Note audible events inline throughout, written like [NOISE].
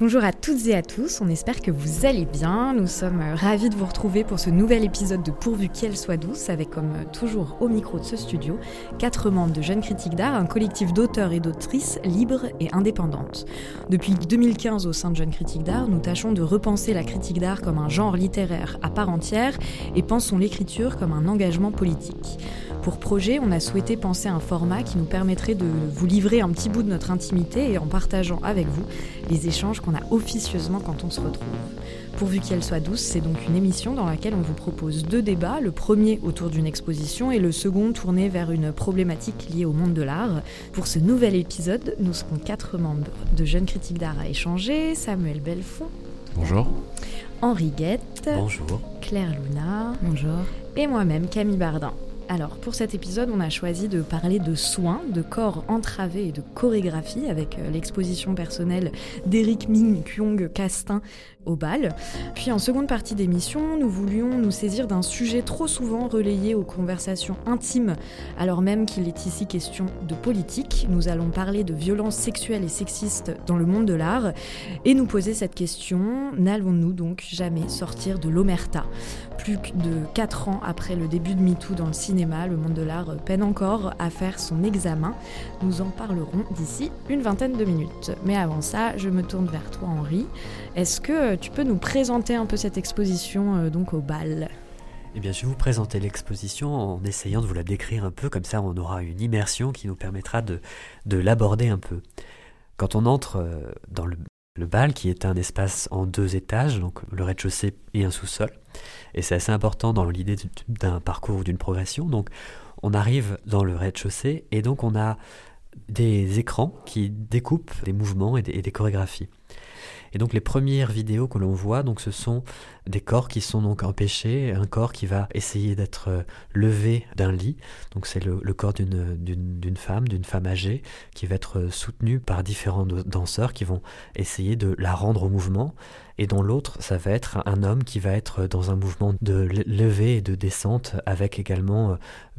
Bonjour à toutes et à tous, on espère que vous allez bien. Nous sommes euh, ravis de vous retrouver pour ce nouvel épisode de Pourvu qu'elle soit douce, avec comme euh, toujours au micro de ce studio, quatre membres de Jeunes Critiques d'Art, un collectif d'auteurs et d'autrices libres et indépendantes. Depuis 2015 au sein de Jeunes Critiques d'Art, nous tâchons de repenser la critique d'art comme un genre littéraire à part entière et pensons l'écriture comme un engagement politique. Pour projet, on a souhaité penser un format qui nous permettrait de vous livrer un petit bout de notre intimité et en partageant avec vous les échanges qu'on a officieusement quand on se retrouve. Pourvu qu'elle soit douce, c'est donc une émission dans laquelle on vous propose deux débats, le premier autour d'une exposition et le second tourné vers une problématique liée au monde de l'art. Pour ce nouvel épisode, nous serons quatre membres de Jeunes Critiques d'Art à échanger, Samuel Belfond. Bonjour. Henri Guette. Bonjour. Claire Luna. Bonjour. Et moi-même, Camille Bardin. Alors, pour cet épisode, on a choisi de parler de soins, de corps entravés et de chorégraphie avec euh, l'exposition personnelle d'Eric Ming Kyung Castin au bal. Puis en seconde partie d'émission, nous voulions nous saisir d'un sujet trop souvent relayé aux conversations intimes, alors même qu'il est ici question de politique. Nous allons parler de violences sexuelles et sexistes dans le monde de l'art et nous poser cette question, n'allons-nous donc jamais sortir de l'omerta? Plus de 4 ans après le début de MeToo dans le cinéma, le monde de l'art peine encore à faire son examen. Nous en parlerons d'ici une vingtaine de minutes. Mais avant ça, je me tourne vers toi Henri. Est-ce que tu peux nous présenter un peu cette exposition euh, donc au bal? Eh bien, je vais vous présenter l'exposition en essayant de vous la décrire un peu, comme ça on aura une immersion qui nous permettra de, de l'aborder un peu. Quand on entre euh, dans le, bal, qui est un espace en deux étages, donc le rez-de-chaussée et un sous-sol, et c'est assez important dans l'idée d'un parcours ou d'une progression, donc on arrive dans le rez-de-chaussée et donc on a des écrans qui découpent des mouvements et des chorégraphies. Et donc les premières vidéos que l'on voit, donc ce sont des corps qui sont donc empêchés, un corps qui va essayer d'être euh, levé d'un lit, donc c'est le, corps d'une femme, d'une femme âgée, qui va être euh, soutenue par différents danseurs qui vont essayer de la rendre au mouvement, et dans l'autre, ça va être un homme qui va être dans un mouvement de levée et de descente, avec également euh,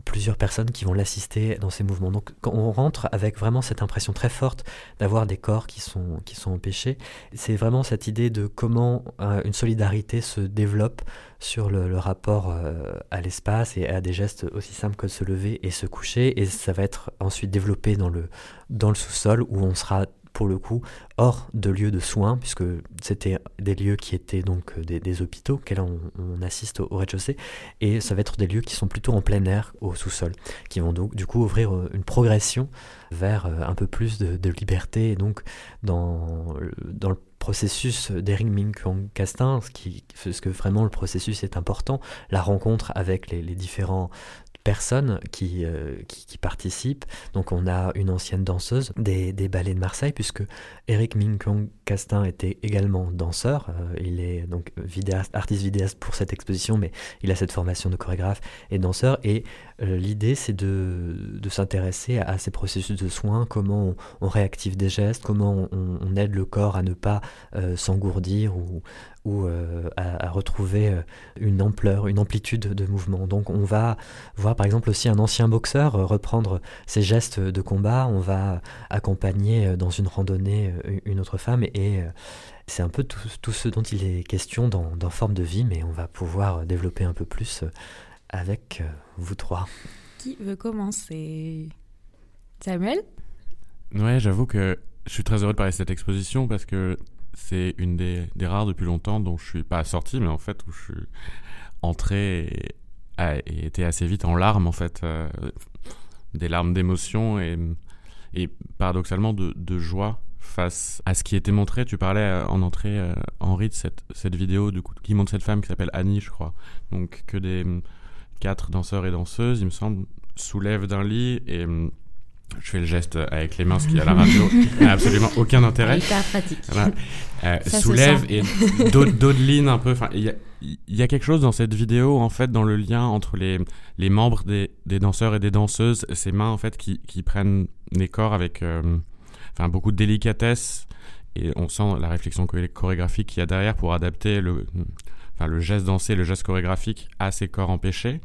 plusieurs personnes qui vont l'assister dans ces mouvements. Donc on rentre avec vraiment cette impression très forte d'avoir des corps qui sont, qui sont empêchés, c'est vraiment cette idée de comment une solidarité se développe sur le, rapport euh, à l'espace et à des gestes aussi simples que se lever et se coucher. Et ça va être ensuite développé dans le, dans le sous-sol où on sera pour le coup hors de lieux de soins, puisque c'était des lieux qui étaient donc des, hôpitaux auxquels on, assiste au, rez-de-chaussée, et ça va être des lieux qui sont plutôt en plein air, au sous-sol, qui vont donc du coup ouvrir euh, une progression vers euh, un peu plus de, liberté, donc dans, dans le processus d'Ering Ming Castin, ce qui, que vraiment le processus est important, la rencontre avec les, les différents personnes qui, euh, qui, participent. Donc on a une ancienne danseuse des, ballets de Marseille, puisque Eric Minkong Castin était également danseur. Euh, il est donc artiste vidéaste pour cette exposition, mais il a cette formation de chorégraphe et danseur. Et euh, l'idée, c'est de, de s'intéresser à, ces processus de soins, comment on, réactive des gestes, comment on, aide le corps à ne pas s'engourdir ou, euh, à, retrouver euh, une ampleur, une amplitude de mouvement. Donc on va voir par exemple aussi un ancien boxeur euh, reprendre ses gestes de combat, on va accompagner dans une randonnée une autre femme et c'est un peu tout, ce dont il est question dans, dans, Forme de vie, mais on va pouvoir développer un peu plus avec vous trois. Qui veut commencer? Samuel? Ouais, j'avoue que je suis très heureux de parler de cette exposition parce que c'est une des, rares depuis longtemps dont je suis pas sorti, mais en fait où je suis entré et, et été assez vite en larmes, en fait, euh, des larmes d'émotion et, et paradoxalement de, de, joie face à ce qui était montré. Tu parlais euh, en entrée, euh, Henri, de cette, cette vidéo du coup, qui montre cette femme qui s'appelle Annie, je crois. Donc que des quatre danseurs et danseuses, il me semble, soulèvent d'un lit et je fais le geste avec les mains, ce qui à la radio [LAUGHS] n'a absolument aucun intérêt. Hyper pratique. Euh, soulève et dodeline un peu. Enfin, il y, a quelque chose dans cette vidéo, en fait, dans le lien entre les, les membres des, des danseurs et des danseuses, ces mains, en fait, qui, qui prennent les corps avec euh, beaucoup de délicatesse. Et on sent la réflexion chorégraphique qu'il y a derrière pour adapter le, enfin, le geste dansé, le geste chorégraphique à ces corps empêchés.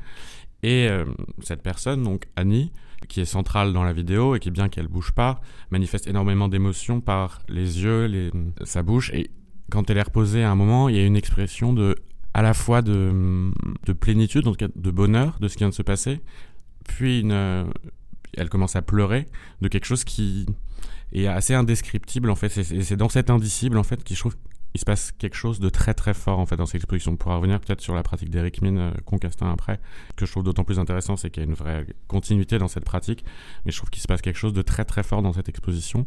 Et euh, cette personne, donc Annie, qui est centrale dans la vidéo et qui, bien qu'elle bouge pas, manifeste énormément d'émotions par les yeux, les, sa bouche. Et quand elle est reposée à un moment, il y a une expression de, à la fois de, de plénitude, de bonheur de ce qui vient de se passer, puis une, elle commence à pleurer de quelque chose qui est assez indescriptible en fait. Et c'est dans cet indicible en fait qui je trouve se passe quelque chose de très très fort en fait dans cette exposition. On pourra revenir peut-être sur la pratique d'Eric Mine euh, Concastin après. Que je trouve d'autant plus intéressant, c'est qu'il y a une vraie continuité dans cette pratique, mais je trouve qu'il se passe quelque chose de très très fort dans cette exposition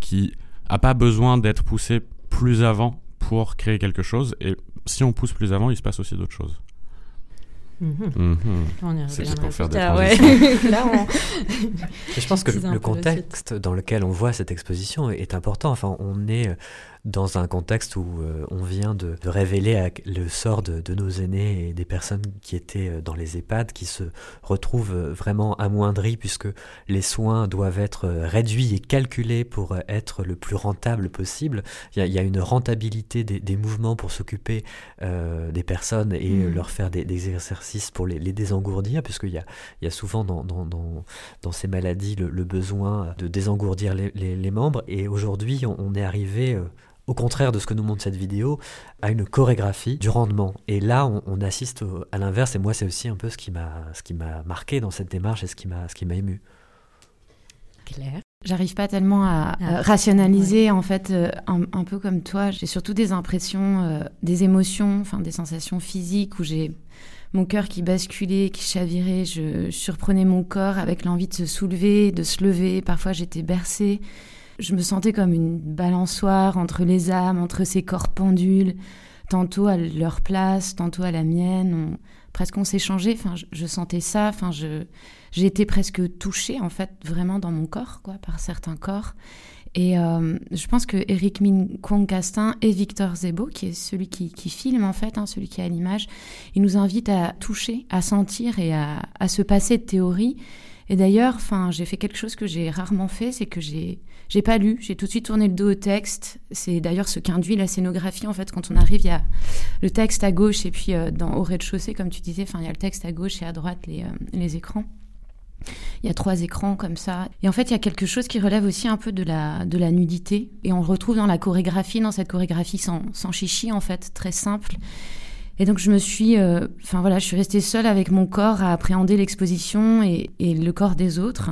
qui a pas besoin d'être poussé plus avant pour créer quelque chose. Et si on pousse plus avant, il se passe aussi d'autres choses. Mm-hmm. C'est pour faire des ouais. [LAUGHS] Je pense que le contexte dans lequel on voit cette exposition est important. Enfin, on est dans un contexte où euh, on vient de, révéler le sort de, nos aînés et des personnes qui étaient euh, dans les EHPAD, qui se retrouvent euh, vraiment amoindris puisque les soins doivent être réduits et calculés pour être le plus rentable possible. Il y a, une rentabilité des, mouvements pour s'occuper des personnes et mmh. leur faire des, exercices pour les, désengourdir, puisqu'il y a, il y a souvent dans, dans, dans, ces maladies le, besoin de désengourdir les, les membres. Et aujourd'hui, on, on, est arrivé au contraire de ce que nous montre cette vidéo, à une chorégraphie du rendement. Et là, on, assiste à l'inverse, et moi, c'est aussi un peu ce qui m'a ce qui m'a marqué dans cette démarche et ce qui m'a ce qui m'a ému. Claire? J'arrive pas tellement à ah, rationaliser en fait euh, un, peu comme toi. J'ai surtout des impressions, euh, des émotions, enfin des sensations physiques où j'ai mon cœur qui basculait, qui chavirait. Je surprenais mon corps avec l'envie de se soulever, de se lever. Parfois j'étais bercée. Je me sentais comme une balançoire entre les âmes, entre ces corps pendules, tantôt à leur place, tantôt à la mienne. presque on changé. Enfin, je, sentais ça. Enfin, je, j'ai été presque touchée en fait, vraiment dans mon corps, quoi, par certains corps. Et euh, je pense que Eric Min Kwong Castin et Victor Zebo, qui est celui qui, filme en fait, hein, celui qui a l'image, ils nous invitent à toucher, à sentir et à, à se passer de théorie. Et d'ailleurs, enfin, j'ai fait quelque chose que j'ai rarement fait, c'est que j'ai j'ai pas lu, j'ai tout de suite tourné le dos au texte. C'est d'ailleurs ce qu'induit la scénographie. En fait, quand on arrive, il y a le texte à gauche et puis euh, dans, au rez-de-chaussée, comme tu disais, enfin, il y a le texte à gauche et à droite les, euh, les écrans. Il y a trois écrans comme ça. Et en fait, il y a quelque chose qui relève aussi un peu de la, de la nudité. Et on le retrouve dans la chorégraphie, dans cette chorégraphie sans, sans chichi, en fait, très simple. Et donc, je me suis, euh, enfin voilà, je suis restée seule avec mon corps à appréhender l'exposition et, le corps des autres.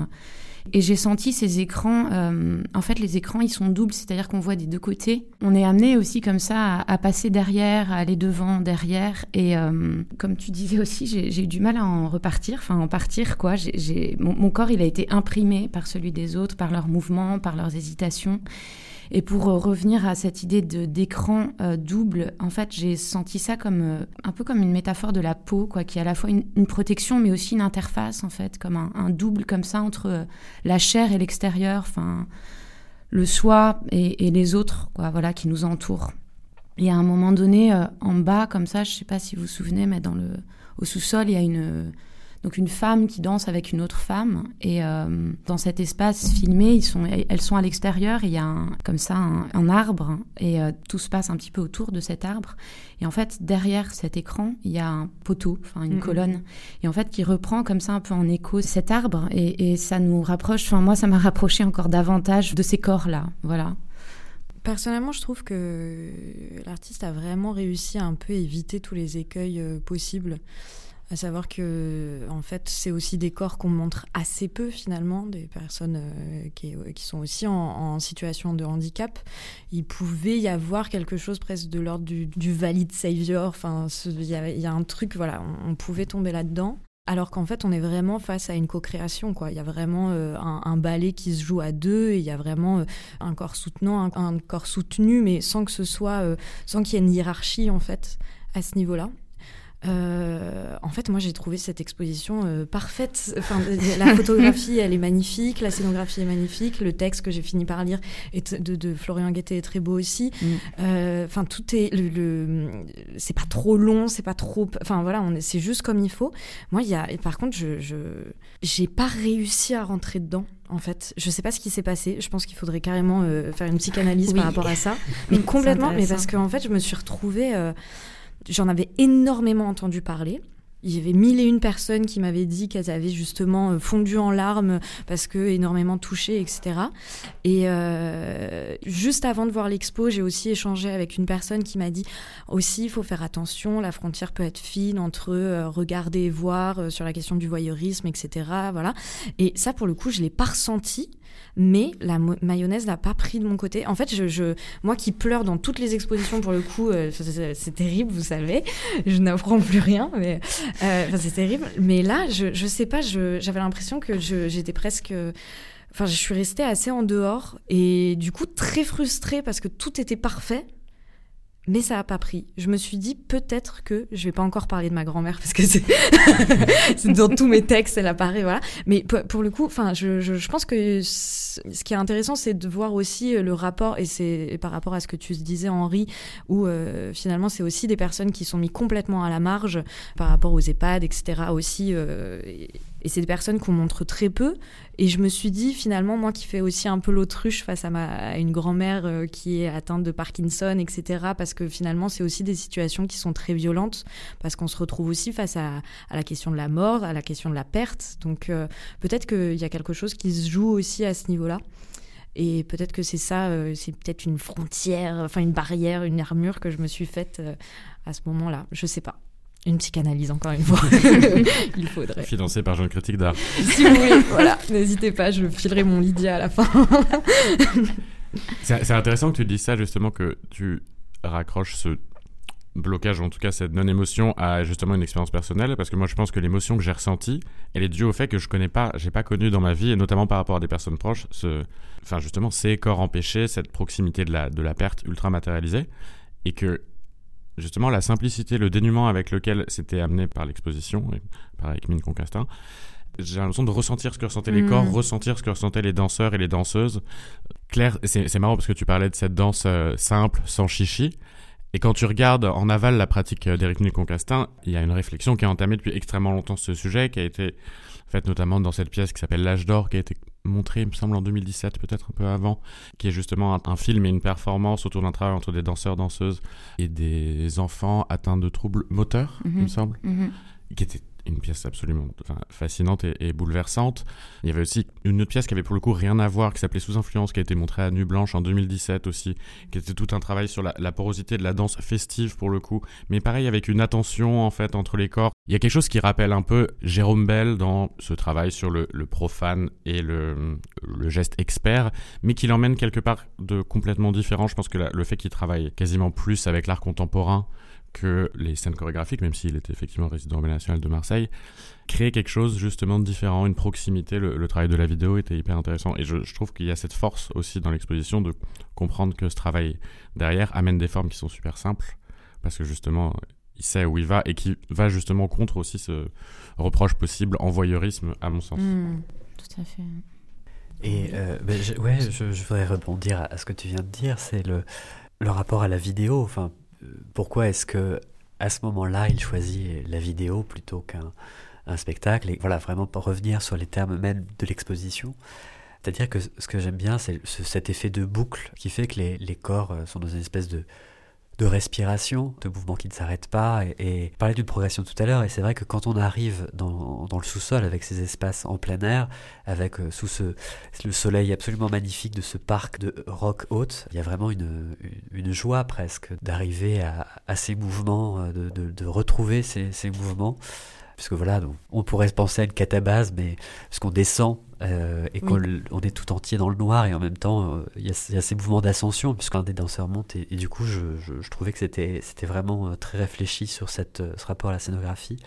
Et j'ai senti ces écrans, euh, en fait les écrans ils sont doubles, c'est-à-dire qu'on voit des deux côtés. On est amené aussi comme ça à, passer derrière, à aller devant, derrière. Et euh, comme tu disais aussi, j'ai eu du mal à en repartir, enfin en partir quoi. Mon corps il a été imprimé par celui des autres, par leurs mouvements, par leurs hésitations. Et pour euh, revenir à cette idée d'écran euh, double, en fait, j'ai senti ça comme euh, un peu comme une métaphore de la peau, quoi, qui est à la fois une, protection, mais aussi une interface, en fait, comme un, double comme ça entre la chair et l'extérieur, enfin, le soi et, les autres, quoi, voilà, qui nous entourent. Et à un moment donné, en bas, comme ça, je sais pas si vous vous souvenez, mais dans le au sous-sol, il y a une donc une femme qui danse avec une autre femme. Et euh, dans cet espace filmé, ils sont, elles sont à l'extérieur. Il y a comme ça un, arbre et euh, tout se passe un petit peu autour de cet arbre. Et en fait, derrière cet écran, il y a un poteau, enfin une colonne, et en fait qui reprend comme ça un peu en écho cet arbre. Et, et ça nous rapproche. Enfin moi, ça m'a rapproché encore davantage de ces corps-là. Voilà. Personnellement, je trouve que l'artiste a vraiment réussi à un peu éviter tous les écueils euh, possibles à savoir que en fait c'est aussi des corps qu'on montre assez peu finalement des personnes euh, qui, qui, sont aussi en, situation de handicap il pouvait y avoir quelque chose presque de l'ordre du, du, valide savior enfin il y, a un truc voilà on, pouvait tomber là dedans alors qu'en fait, on est vraiment face à une co-création. Il y a vraiment euh, un, ballet qui se joue à deux, et il y a vraiment euh, un corps soutenant, un, corps soutenu, mais sans que ce soit, sans qu'il y ait une hiérarchie en fait à ce niveau-là. Euh, en fait, moi, j'ai trouvé cette exposition euh, parfaite. Enfin, [LAUGHS] la photographie, elle est magnifique, la scénographie est magnifique, le texte que j'ai fini par lire est de, Florian Guettet est très beau aussi. Mm. Euh, enfin, tout est le, c'est pas trop long, c'est pas trop. Enfin voilà, c'est juste comme il faut. Moi, il y a. par contre, je, je j'ai pas réussi à rentrer dedans en fait. Je sais pas ce qui s'est passé. Je pense qu'il faudrait carrément faire une psychanalyse par rapport à ça. [LAUGHS] Mais complètement. Mais parce qu'en fait, je me suis retrouvée j'en avais énormément entendu parler. il y avait mille et une personnes qui m'avaient dit qu'elles avaient justement euh, fondu en larmes parce que énormément touchées, etc. Et euh, juste avant de voir l'expo, j'ai aussi échangé avec une personne qui m'a dit aussi, il faut faire attention, la frontière peut être fine entre euh, regarder et voir sur la question du voyeurisme, etc. Voilà. Et ça, pour le coup, je l'ai pas ressenti mais la mayonnaise n'a pas pris de mon côté. En fait, je, moi qui pleure dans toutes les expositions, pour le coup, euh, c'est terrible, vous savez, je n'apprends plus rien, mais euh, c'est terrible. Mais là, je, je sais pas, j'avais l'impression que j'étais presque. Enfin, je suis restée assez en dehors et du coup très frustrée parce que tout était parfait mais ça a pas pris. Je me suis dit peut-être que je vais pas encore parler de ma grand-mère parce que c'est [LAUGHS] dans tous mes textes elle apparaît voilà. Mais pour le coup, enfin je, je, pense que ce qui est intéressant c'est de voir aussi euh, le rapport et c'est par rapport à ce que tu disais Henri où euh, finalement c'est aussi des personnes qui sont mis complètement à la marge par rapport aux EHPAD etc aussi euh, c'est des personnes qu'on montre très peu. Et je me suis dit, finalement, moi qui fais aussi un peu l'autruche face à, ma, une grand-mère euh, qui est atteinte de Parkinson, etc., parce que finalement, c'est aussi des situations qui sont très violentes, parce qu'on se retrouve aussi face à, la question de la mort, à la question de la perte. Donc euh, peut-être qu'il y a quelque chose qui se joue aussi à ce niveau-là. Et peut-être que c'est ça, euh, c'est peut-être une frontière, enfin une barrière, une armure que je me suis faite à ce moment-là. Je sais pas. Une psychanalyse, encore une fois. [LAUGHS] Il faudrait. Financé par Jean Critique d'Art. si vous voulez, voilà, n'hésitez pas, je filerai mon Lydia à la fin. c'est intéressant que tu dises ça, justement, que tu raccroches ce blocage, en tout cas cette non-émotion, à justement une expérience personnelle, parce que moi je pense que l'émotion que j'ai ressentie, elle est due au fait que je connais pas, j'ai pas connu dans ma vie, et notamment par rapport à des personnes proches, ce, enfin justement ces corps empêchés, cette proximité de la, de la perte ultra matérialisée, et que justement la simplicité, le dénuement avec lequel c'était amené par l'exposition, par avec Mine Concastin, j'ai l'impression de ressentir ce que ressentaient les corps, mm. ressentir ce que ressentaient les danseurs et les danseuses. Claire, c'est marrant parce que tu parlais de cette danse euh, simple, sans chichi. Et quand tu regardes en aval la pratique d'Éric Mine Concastin, il y a une réflexion qui est entamée depuis extrêmement longtemps sur ce sujet, qui a été faite notamment dans cette pièce qui s'appelle L'âge d'or, qui a été montrée, il me semble, en 2017, peut-être un peu avant, qui est justement un, film et une performance autour d'un travail entre des danseurs, danseuses et des enfants atteints de troubles moteurs, il me mhm. semble, mhm. qui était une pièce absolument fascinante et, bouleversante. Il y avait aussi une autre pièce qui avait pour le coup rien à voir, qui s'appelait Sous influence, qui a été montrée à Nuit Blanche en 2017 aussi, qui était tout un travail sur la, porosité de la danse festive pour le coup, mais pareil avec une attention en fait entre les corps. Il y a quelque chose qui rappelle un peu Jérôme Bell dans ce travail sur le, profane et le, geste expert, mais qui l'emmène quelque part de complètement différent. Je pense que le fait qu'il travaille quasiment plus avec l'art contemporain, que les scènes chorégraphiques, même s'il était effectivement résident au National de Marseille, créaient quelque chose justement de différent, une proximité. Le, travail de la vidéo était hyper intéressant. Et je, trouve qu'il y a cette force aussi dans l'exposition de comprendre que ce travail derrière amène des formes qui sont super simples, parce que justement, il sait où il va et qui va justement contre aussi ce reproche possible en voyeurisme, à mon sens. Mmh, tout à fait. Et euh, ben, je, ouais, je, voudrais rebondir à ce que tu viens de dire, c'est le, le rapport à la vidéo. Enfin, pourquoi est-ce que à ce moment-là, il choisit la vidéo plutôt qu'un un spectacle? Et voilà vraiment pour revenir sur les termes même de l'exposition. C'est-à-dire que ce que j'aime bien, c'est cet effet de boucle qui fait que les, les corps euh, sont dans une espèce de, de respiration, de mouvements qui ne s'arrêtent pas. Et, et parlais d'une progression tout à l'heure, et c'est vrai que quand on arrive dans, dans le sous-sol avec ces espaces en plein air, avec euh, sous ce, le soleil absolument magnifique de ce parc de rock haute, il y a vraiment une, une, joie presque d'arriver à, à, ces mouvements, euh, de, de, de retrouver ces, ces mouvements puisque voilà, donc, on pourrait penser à une catabase, mais qu'on descend euh, et qu'on on est tout entier dans le noir et en même temps euh, il y, a ces mouvements d'ascension puisqu'un des danseurs monte et, du coup je, je, trouvais que c'était vraiment euh, très réfléchi sur cette, ce rapport à la scénographie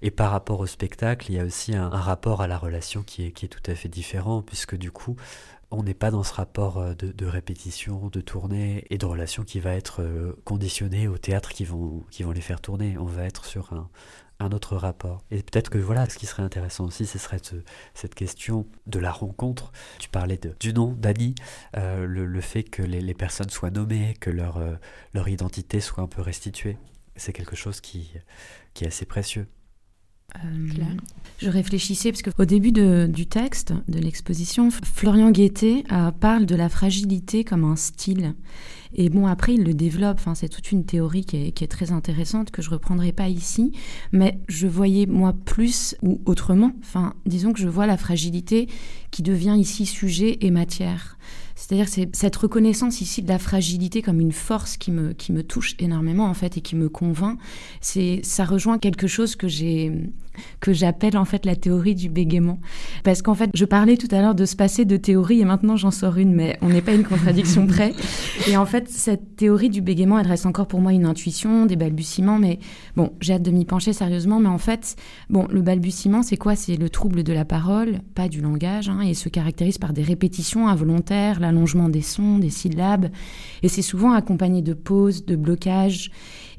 et par rapport au spectacle il y a aussi un, rapport à la relation qui est, qui est tout à fait différent puisque du coup on n'est pas dans ce rapport de, de, répétition, de tournée et de relation qui va être conditionné au théâtre qui vont, qui vont les faire tourner. On va être sur un, un autre rapport. Et peut-être que voilà, ce qui serait intéressant aussi, ce serait cette question de la rencontre. Tu parlais de, du nom d'Annie, euh, le, fait que les, personnes soient nommées, que leur, euh, leur identité soit un peu restituée. C'est quelque chose qui, qui est assez précieux. Je réfléchissais parce qu'au début du texte, de l'exposition, Florian Guettet parle de la fragilité comme un style. Et bon, après, il le développe. Enfin, c'est toute une théorie qui est, qui est, très intéressante que je reprendrai pas ici. Mais je voyais, moi, plus ou autrement. Enfin, disons que je vois la fragilité qui devient ici sujet et matière. C'est-à-dire c'est cette reconnaissance ici de la fragilité comme une force qui me, qui me touche énormément en fait et qui me convainc. C'est ça rejoint quelque chose que j'ai que j'appelle en fait la théorie du bégaiement. Parce qu'en fait, je parlais tout à l'heure de se passer de théorie et maintenant j'en sors une, mais on n'est pas une contradiction [LAUGHS] près. Et en fait, cette théorie du bégaiement, elle reste encore pour moi une intuition, des balbutiements, mais bon, j'ai hâte de m'y pencher sérieusement. Mais en fait, bon, le balbutiement, c'est quoi? C'est le trouble de la parole, pas du langage, hein, et se caractérise par des répétitions involontaires, l'allongement des sons, des syllabes, et c'est souvent accompagné de pauses, de blocages.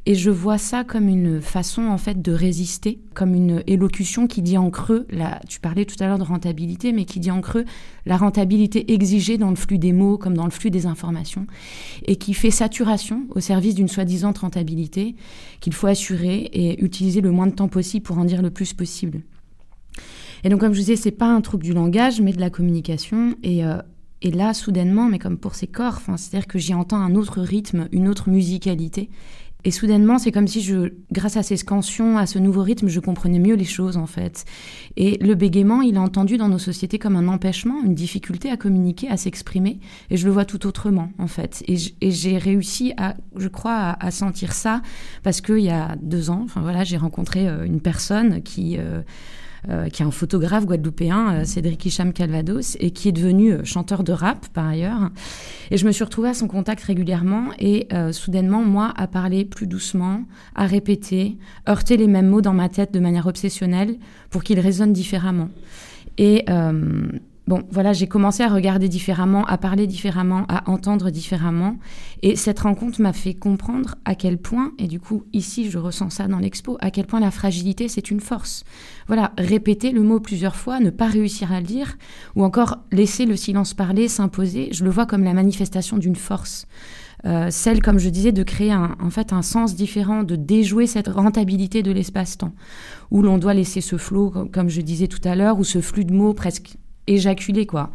Et je vois ça comme une façon en fait de résister, comme une élocution qui dit en creux, là, tu parlais tout à l'heure de rentabilité, mais qui dit en creux la rentabilité exigée dans le flux des mots comme dans le flux des informations, et qui fait saturation au service d'une soi-disant rentabilité qu'il faut assurer et utiliser le moins de temps possible pour en dire le plus possible. Et donc, comme je disais, c'est pas un trouble du langage, mais de la communication. Et, euh, et là, soudainement, mais comme pour ces corps, c'est-à-dire que j'y entends un autre rythme, une autre musicalité. Et soudainement, c'est comme si je, grâce à ces scansions, à ce nouveau rythme, je comprenais mieux les choses en fait. Et le bégaiement, il est entendu dans nos sociétés comme un empêchement, une difficulté à communiquer, à s'exprimer. Et je le vois tout autrement en fait. Et j'ai réussi à, je crois, à, sentir ça parce qu'il y a deux ans, enfin voilà, j'ai rencontré euh, une personne qui euh, qui est un photographe guadeloupéen, euh, Cédric Hicham Calvados, et qui est devenu euh, chanteur de rap par ailleurs. Et je me suis retrouvée à son contact régulièrement et soudainement, moi, à parler plus doucement, à répéter, heurter les mêmes mots dans ma tête de manière obsessionnelle pour qu'ils résonnent différemment. Et Bon, voilà, j'ai commencé à regarder différemment, à parler différemment, à entendre différemment. Et cette rencontre m'a fait comprendre à quel point, et du coup, ici, je ressens ça dans l'expo, à quel point la fragilité, c'est une force. Voilà, répéter le mot plusieurs fois, ne pas réussir à le dire, ou encore laisser le silence parler, s'imposer, je le vois comme la manifestation d'une force. Euh, celle, comme je disais, de créer un, en fait un sens différent, de déjouer cette rentabilité de l'espace-temps, où l'on doit laisser ce flot, comme je disais tout à l'heure, ou ce flux de mots presque éjaculer, quoi.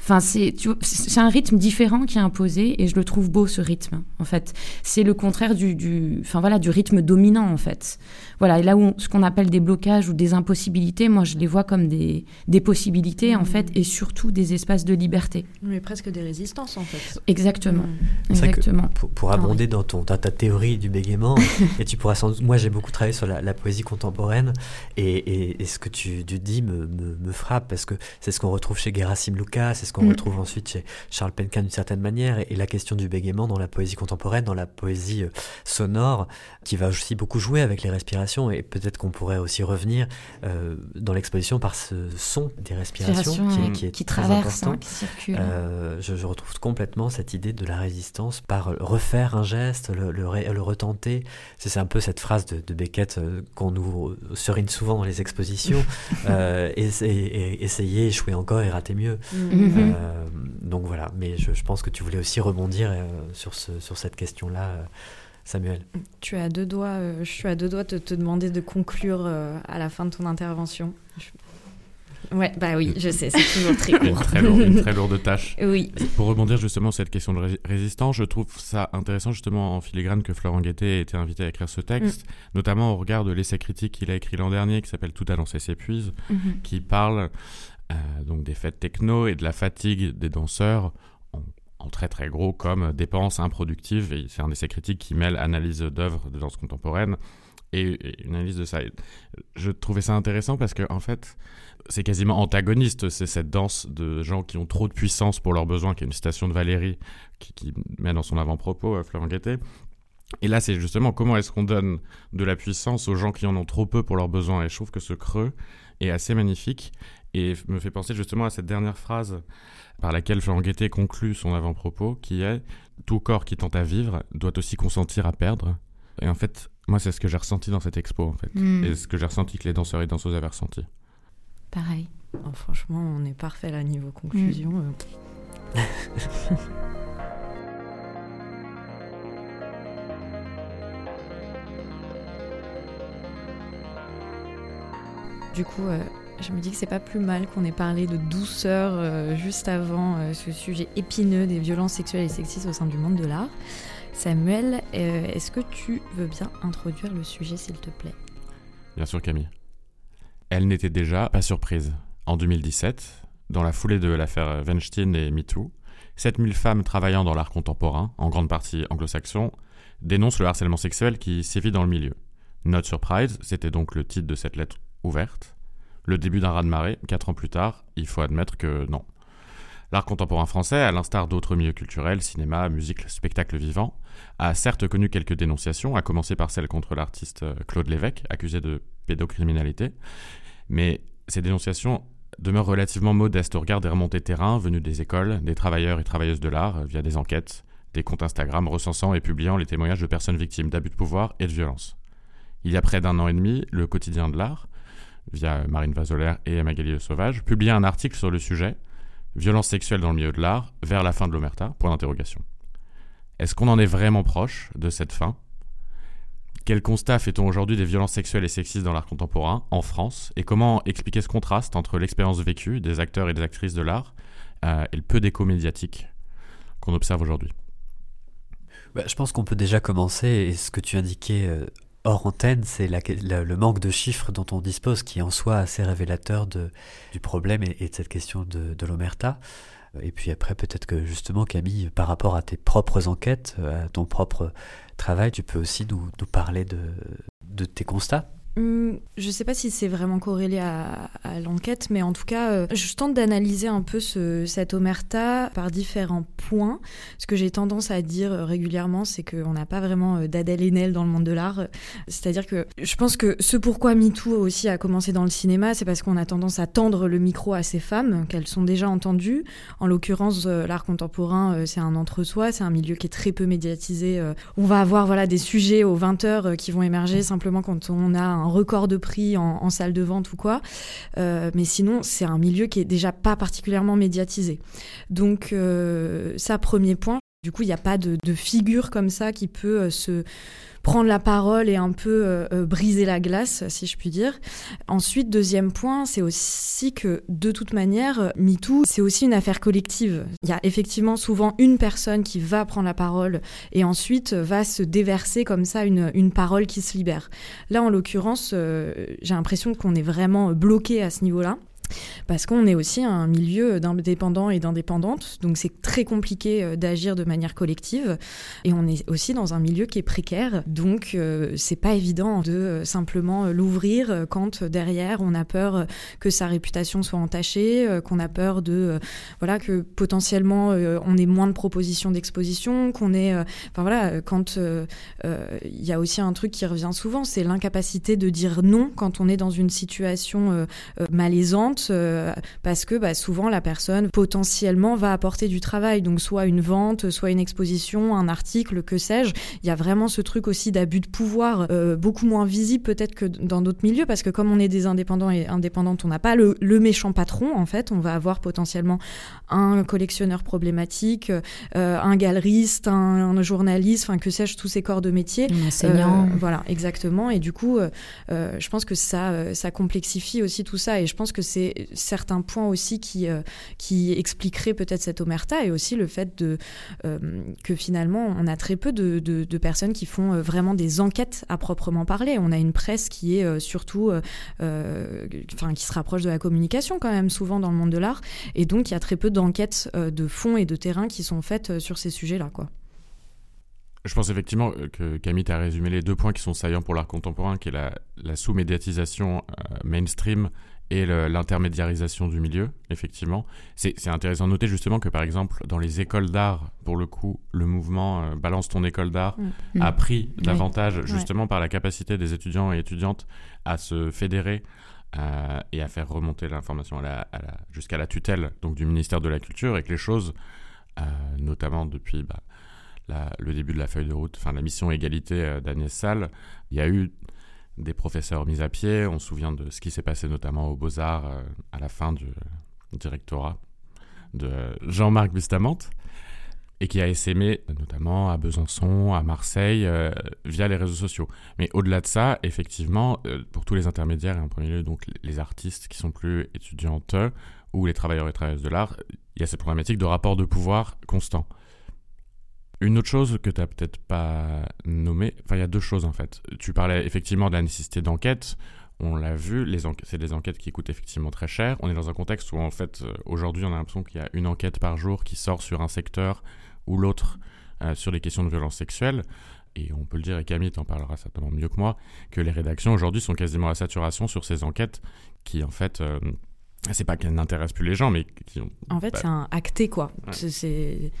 Enfin, c'est un rythme différent qui est imposé et je le trouve beau ce rythme. En fait, c'est le contraire du, du, enfin voilà, du rythme dominant en fait. Voilà, et là où ce qu'on appelle des blocages ou des impossibilités, moi je les vois comme des, des possibilités en fait et surtout des espaces de liberté. Mais presque des résistances en fait. Exactement. Mmh. Exactement. pour, abonder dans ton ta, théorie du bégaiement, [LAUGHS] et tu pourras sans moi j'ai beaucoup travaillé sur la, poésie contemporaine et, et, ce que tu, dis me, me, me, frappe parce que c'est ce qu'on retrouve chez Gerasim Lucas, c'est ce qu'on mm. retrouve ensuite chez Charles Penkin d'une certaine manière, et, la question du bégaiement dans la poésie contemporaine, dans la poésie euh, sonore, qui va aussi beaucoup jouer avec les respirations, et peut-être qu'on pourrait aussi revenir euh, dans l'exposition par ce son des respirations qui, est qui traverse, hein, qui circule. Euh, je, retrouve complètement cette idée de la résistance par refaire un geste, le, le, retenter. C'est un peu cette phrase de, Beckett qu'on nous serine souvent dans les expositions, [LAUGHS] essayer, essayer, échouer encore et rater mieux. Mm. Euh, donc voilà, mais je, pense que tu voulais aussi rebondir euh, sur, ce, sur cette question-là. Euh, Samuel. Tu as deux doigts, je suis à deux doigts de te demander de conclure à la fin de ton intervention. Ouais, bah oui, je sais, c'est toujours très court. Une très, lourde, [LAUGHS] tâche. Oui. Pour rebondir justement sur cette question de résistance, je trouve ça intéressant justement en filigrane que Florent Guettet ait été invité à écrire ce texte, mm. notamment au regard de l'essai critique qu'il a écrit l'an dernier, qui s'appelle Tout à lancer s'épuise, mm-hmm. qui parle donc des fêtes techno et de la fatigue des danseurs en, très très gros comme dépenses improductives. Et c'est un essai critique qui mêle analyse d'œuvres de danse contemporaine et, une analyse de ça. je trouvais ça intéressant parce que en fait, c'est quasiment antagoniste. C'est cette danse de gens qui ont trop de puissance pour leurs besoins, qui est une citation de Valérie qui, met dans son avant-propos euh, Florent Guettet. Et là, c'est justement comment est-ce qu'on donne de la puissance aux gens qui en ont trop peu pour leurs besoins. Et je trouve que ce creux est assez magnifique et me fait penser justement à cette dernière phrase par laquelle Jean Guettet conclut son avant-propos, qui est Tout corps qui tente à vivre doit aussi consentir à perdre. Et en fait, moi, c'est ce que j'ai ressenti dans cette expo, en fait. Hmm. Et ce que j'ai ressenti que les danseurs et danseuses avaient ressenti. Pareil. Oh, franchement, on est parfait là, niveau conclusion. Hmm. Euh. [LAUGHS] Du coup, je me dis que c'est pas plus mal qu'on ait parlé de douceur juste avant ce sujet épineux des violences sexuelles et sexistes au sein du monde de l'art. Samuel, est-ce que tu veux bien introduire le sujet, s'il te plaît? Bien sûr, Camille. Elle n'était déjà pas surprise. En 2017, dans la foulée de l'affaire Weinstein et MeToo, 7000 femmes travaillant dans l'art contemporain, en grande partie anglo-saxon, dénoncent le harcèlement sexuel qui sévit dans le milieu. Not surprise, c'était donc le titre de cette lettre ouverte. Le début d'un raz-de-marée, quatre ans plus tard, il faut admettre que non. L'art contemporain français, à l'instar d'autres milieux culturels, cinéma, musique, spectacle vivant, a certes connu quelques dénonciations, à commencer par celle contre l'artiste Claude Lévesque, accusé de pédocriminalité, mais ces dénonciations demeurent relativement modestes au regard des remontées terrain venues des écoles, des travailleurs et travailleuses de l'art via des enquêtes, des comptes Instagram recensant et publiant les témoignages de personnes victimes d'abus de pouvoir et de violence. Il y a près d'un an et demi, le quotidien de l'art, via Marine Vazolaire et Magali Le Sauvage, publiait un article sur le sujet Violence sexuelle dans le milieu de l'art, vers la fin de l'Omerta Point d'interrogation. Est-ce qu'on en est vraiment proche de cette fin? Quel constat fait-on aujourd'hui des violences sexuelles et sexistes dans l'art contemporain en France? Et comment expliquer ce contraste entre l'expérience vécue des acteurs et des actrices de l'art euh, et le peu d'écho médiatique qu'on observe aujourd'hui? Bah, Je pense qu'on peut déjà commencer, et ce que tu indiquais euh, hors antenne, c'est le manque de chiffres dont on dispose qui en soi assez révélateur du problème et, de cette question de, l'omerta. Et puis après, peut-être que justement, Camille, par rapport à tes propres enquêtes, à ton propre travail, tu peux aussi nous, parler de tes constats Hum, je ne sais pas si c'est vraiment corrélé à, l'enquête, mais en tout cas, euh, je tente d'analyser un peu ce, cette omerta par différents points. Ce que j'ai tendance à dire euh, régulièrement, c'est qu'on n'a pas vraiment euh, d'Adèle Haenel dans le monde de l'art. C'est-à-dire que je pense que ce pourquoi MeToo aussi a commencé dans le cinéma, c'est parce qu'on a tendance à tendre le micro à ces femmes, qu'elles sont déjà entendues. En l'occurrence, l'art contemporain, c'est un entre-soi, c'est un milieu qui est très peu médiatisé. On va avoir voilà, des sujets aux 20 heures qui vont émerger simplement quand on a un record de prix en, salle de vente ou quoi. Euh, mais sinon, c'est un milieu qui est déjà pas particulièrement médiatisé. Donc, euh, ça, premier point. Du coup, il n'y a pas de, de, figure comme ça qui peut euh, se prendre la parole et un peu euh, euh, briser la glace, si je puis dire. Ensuite, deuxième point, c'est aussi que de toute manière, MeToo, c'est aussi une affaire collective. Il y a effectivement souvent une personne qui va prendre la parole et ensuite va se déverser comme ça une, une parole qui se libère. Là, en l'occurrence, euh, j'ai l'impression qu'on est vraiment bloqué à ce niveau-là parce qu'on est aussi un milieu d'indépendants et d'indépendantes, donc c'est très compliqué euh, d'agir de manière collective, et on est aussi dans un milieu qui est précaire, donc euh, c'est pas évident de euh, simplement l'ouvrir quand derrière on a peur que sa réputation soit entachée, qu'on a peur de voilà que potentiellement on ait moins de propositions d'exposition, qu'on ait enfin voilà quand il y a aussi un truc qui revient souvent, c'est l'incapacité de dire non quand on est dans une situation malaisante euh, parce que bah, souvent la personne potentiellement va apporter du travail, donc soit une vente, soit une exposition, un article, que sais-je. Il y a vraiment ce truc aussi d'abus de pouvoir euh, beaucoup moins visible peut-être que dans d'autres milieux parce que comme on est des indépendants et indépendantes, on n'a pas le, méchant patron en fait. On va avoir potentiellement un collectionneur problématique, euh, un galeriste, un, journaliste, enfin que sais-je, tous ces corps de métier. Un enseignant. voilà, exactement. Et du coup, je pense que ça, ça complexifie aussi tout ça. Et je pense que c'est certains points aussi qui, euh, qui expliqueraient peut-être cette omerta et aussi le fait euh, que finalement on a très peu de, de, personnes qui font euh, vraiment des enquêtes à proprement parler. On a une presse qui est surtout, enfin qui se rapproche de la communication quand même souvent dans le monde de l'art et donc il y a très peu d'enquêtes de fond et de terrain qui sont faites sur ces sujets-là quoi. Je pense effectivement que Camille a résumé les deux points qui sont saillants pour l'art contemporain, qui est la, la sous-médiatisation mainstream et l'intermédiarisation du milieu, effectivement. C'est intéressant de noter justement que, par exemple, dans les écoles d'art, pour le coup, le mouvement euh, Balance ton école d'art mm. a mm. pris davantage, justement, par la capacité des étudiants et étudiantes à se fédérer euh, et à faire remonter l'information jusqu'à la tutelle donc, du ministère de la Culture, et que les choses, euh, notamment depuis bah, le début de la feuille de route, enfin la mission égalité d'Agnès Salle, il y a eu des professeurs mis à pied. On se souvient de ce qui s'est passé notamment aux Beaux-Arts euh, à la fin du directorat de Jean-Marc Bustamante. et qui a essaimé notamment à Besançon, à Marseille, euh, via les réseaux sociaux. Mais au-delà de ça, effectivement, euh, pour tous les intermédiaires, et en premier lieu donc les artistes qui sont plus étudiantes ou les travailleurs et travailleuses de l'art, il y a cette problématique de rapport de pouvoir constant. Une autre chose que tu n'as peut-être pas nommée, enfin il y a deux choses en fait. Tu parlais effectivement de la nécessité d'enquête. On l'a vu, c'est des enquêtes qui coûtent effectivement très cher. On est dans un contexte où en fait euh, aujourd'hui on a l'impression qu'il y a une enquête par jour qui sort sur un secteur ou l'autre euh, sur les questions de violence sexuelle. Et on peut le dire, et Camille t'en parlera certainement mieux que moi, que les rédactions aujourd'hui sont quasiment à saturation sur ces enquêtes qui en fait... Euh, c'est pas qu'elles n'intéressent plus les gens, mais qui ont... En fait, c'est un acté, quoi. C'est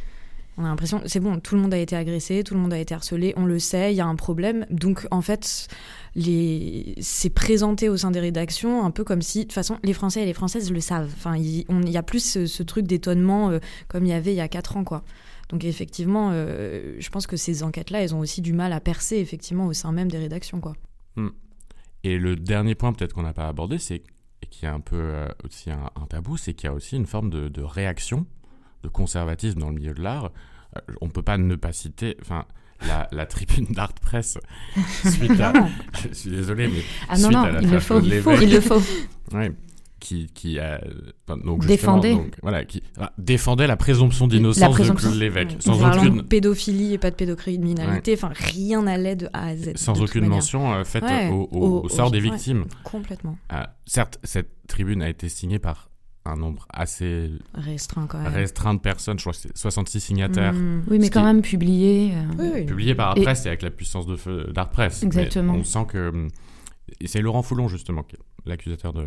on a l'impression, c'est bon, tout le monde a été agressé, tout le monde a été harcelé, on le sait, il y a un problème. Donc en fait, les... c'est présenté au sein des rédactions un peu comme si, de toute façon, les Français et les Françaises le savent. Enfin, il y a plus ce, truc d'étonnement euh, comme il y avait il y a quatre ans, quoi. Donc effectivement, euh, je pense que ces enquêtes-là, elles ont aussi du mal à percer effectivement au sein même des rédactions, quoi. Hmm. Et le dernier point peut-être qu'on n'a pas abordé, c'est et qui est un peu euh, aussi un, tabou, c'est qu'il y a aussi une forme de, réaction de conservatisme dans le milieu de l'art, on ne peut pas ne pas citer, enfin, la, la tribune d'Art Press [LAUGHS] suite à, je suis désolé, mais ah non non, il le faut, il, faut, il le faut. [LAUGHS] Ouais, qui, qui a donc défendait. donc, voilà qui ah, défendait la présomption d'innocence de Claude Lévesque. Sans aucune pédophilie et pas de pédocriminalité enfin rien n'allait de A à Z sans aucune mention euh, faite au, sort des victimes. Complètement. Euh, certes cette tribune a été signée par un nombre assez restreint, quand même. restreint de personnes, je crois que c'est 66 signataires. Mmh. Oui, mais quand même publié. Euh, publié par Art Press et avec la puissance de feu d'Art Press. Exactement. on sent que. C'est Laurent Foulon, justement, l'accusateur de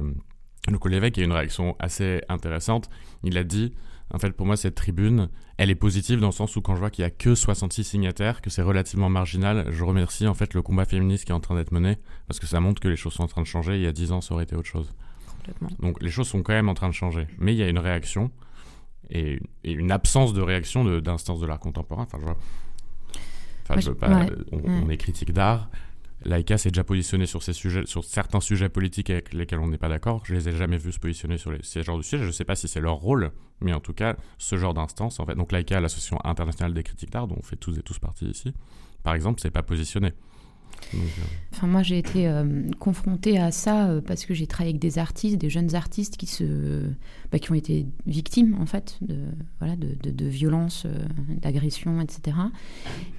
Luco Lévesque, qui a une réaction assez intéressante. Il a dit En fait, pour moi, cette tribune, elle est positive dans le sens où quand je vois qu'il n'y a que 66 signataires, que c'est relativement marginal, je remercie en fait le combat féministe qui est en train d'être mené, parce que ça montre que les choses sont en train de changer. Il y a 10 ans, ça aurait été autre chose. Donc les choses sont quand même en train de changer. Mais il y a une réaction et, une absence de réaction d'instance de, l'art contemporain. Enfin, je vois. pas, on, est critique d'art. Laïka s'est déjà positionné sur, ces sujets, sur certains sujets politiques avec lesquels on n'est pas d'accord. Je les ai jamais vus se positionner sur les, ces genres de sujets. Je ne sais pas si c'est leur rôle, mais en tout cas, ce genre d'instance, en fait. Donc Laïka, l'association internationale des critiques d'art, dont on fait tous et tous partie ici, par exemple, s'est pas positionné. Euh, enfin, moi, j'ai été euh, confrontée à ça euh, parce que j'ai travaillé avec des artistes, des jeunes artistes qui, se, bah, qui ont été victimes, en fait, de, voilà, de, de, violences, d'agressions, etc.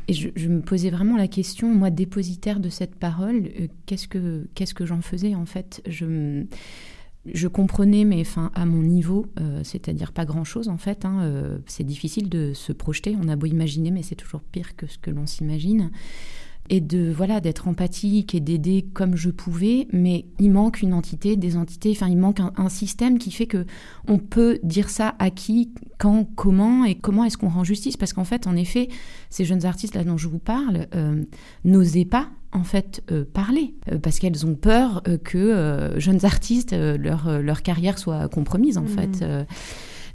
Et je, me posais vraiment la question, moi, dépositaire de cette parole, qu'est-ce que, qu'est-ce que j'en faisais, en fait? Je, je comprenais, mais enfin, à mon niveau, c'est-à-dire pas grand-chose, en fait. Hein, c'est difficile de se projeter. On a beau imaginer, mais c'est toujours pire que ce que l'on s'imagine et de voilà d'être empathique et d'aider comme je pouvais mais il manque une entité des entités enfin il manque un, système qui fait que on peut dire ça à qui quand comment et comment est-ce qu'on rend justice? Parce qu'en fait en effet ces jeunes artistes là dont je vous parle euh, n'osaient pas en fait euh, parler euh, parce qu'elles ont peur que jeunes artistes leur leur carrière soit compromise en mmh. fait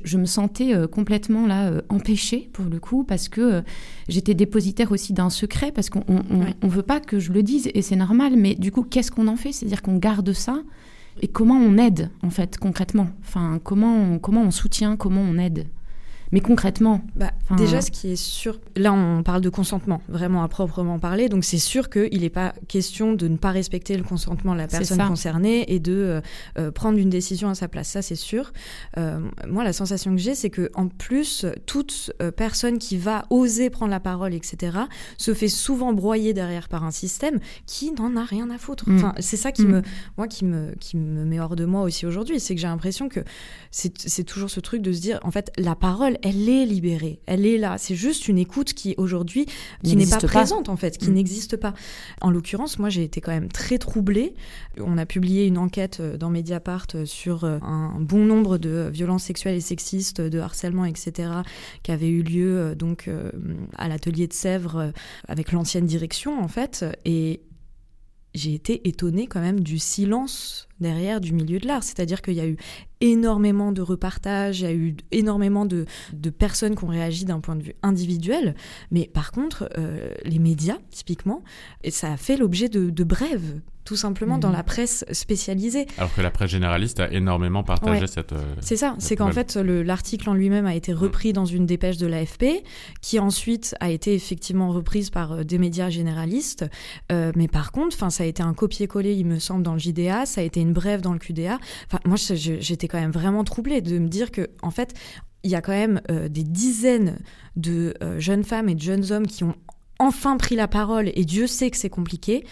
je me sentais euh, complètement là euh, empêchée pour le coup parce que euh, j'étais dépositaire aussi d'un secret parce qu'on on, veut pas que je le dise et c'est normal mais du coup qu'est-ce qu'on en fait? C'est-à-dire qu'on garde ça et comment on aide en fait concrètement? Enfin comment comment on soutient comment on aide? Mais concrètement bah, Déjà, ce qui est sûr, là on parle de consentement, vraiment à proprement parler, donc c'est sûr qu'il n'est pas question de ne pas respecter le consentement de la personne concernée et de euh, euh, prendre une décision à sa place, ça c'est sûr. Euh, moi, la sensation que j'ai, c'est que en plus, toute personne qui va oser prendre la parole, etc., se fait souvent broyer derrière par un système qui n'en a rien à foutre. Mm. Enfin, c'est ça qui, mm. me, moi, qui, me, qui me met hors de moi aussi aujourd'hui, c'est que j'ai l'impression que c'est toujours ce truc de se dire, en fait, la parole, elle est libérée, elle est là. C'est juste une écoute qui aujourd'hui qui n'est pas, présente en fait, qui mm. n'existe pas. En l'occurrence, moi j'ai été quand même très troublée. On a publié une enquête euh, dans Mediapart euh, sur euh, un bon nombre de violences sexuelles et sexistes, de harcèlement, etc., qui avait eu lieu donc à l'atelier de Sèvres avec l'ancienne direction en fait, et j'ai été étonnée quand même du silence derrière du milieu de l'art. C'est-à-dire qu'il y a eu énormément de repartages, il y a eu énormément de, personnes qui ont réagi d'un point de vue individuel, mais par contre, euh, les médias, typiquement, ça a fait l'objet de, de brèves tout simplement dans mhm. la presse spécialisée. Alors que la presse généraliste a énormément partagé cette. Euh, c'est ça, c'est qu'en fait l'article en lui-même a été repris dans une dépêche de l'AFP, qui ensuite a été effectivement reprise par euh, des médias généralistes, euh, mais par contre, enfin ça a été un copier-coller, il me semble, dans le JDA, ça a été une brève dans le QDA. Enfin moi j'étais quand même vraiment troublée de me dire que en fait il y a quand même des dizaines de jeunes femmes et de jeunes hommes qui ont enfin pris la parole et Dieu sait que c'est compliqué.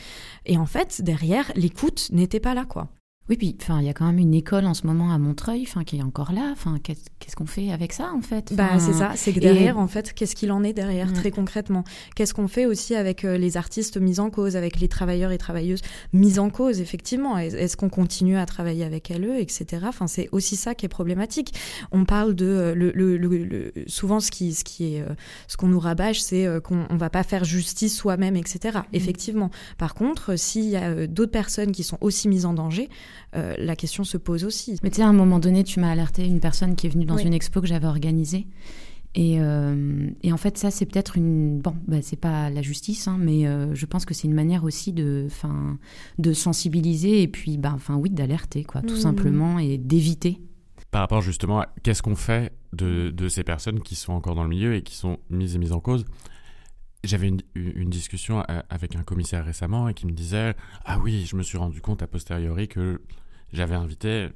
Et en fait, derrière, l'écoute n'était pas là, quoi. Oui, puis enfin, il y a quand même une école en ce moment à Montreuil, enfin, qui est encore là. Enfin, qu'est-ce qu'on fait avec ça, en fait? Bah, c'est ça. C'est que derrière, en fait, qu'est-ce qu'il en est derrière, très concrètement? Qu'est-ce qu'on fait aussi avec euh, les artistes mis en cause, avec les travailleurs et travailleuses mis en cause, effectivement? Est-ce qu'on continue à travailler avec elles, etc. Enfin, c'est aussi ça qui est problématique. On parle de euh, le, le, souvent ce qui, ce qui est, euh, ce qu'on nous rabâche, c'est qu'on on va pas faire justice soi-même, etc. Mmh. Effectivement. Par contre, s'il y a d'autres personnes qui sont aussi mises en danger, euh, la question se pose aussi. Mais tu sais, à un moment donné, tu m'as alerté une personne qui est venue dans une expo que j'avais organisée. Euh, et, en fait, ça, c'est peut-être une. Bon, bah, c'est pas la justice, hein, mais euh, je pense que c'est une manière aussi de, de sensibiliser et puis, bah, enfin, oui, d'alerter, quoi, tout mmh. simplement, et d'éviter. Par rapport justement à qu'est-ce qu'on fait de, de, ces personnes qui sont encore dans le milieu et qui sont mises et mises en cause j'avais une, discussion euh, avec un commissaire récemment et qui me disait Ah oui, je me suis rendu compte a posteriori que j'avais invité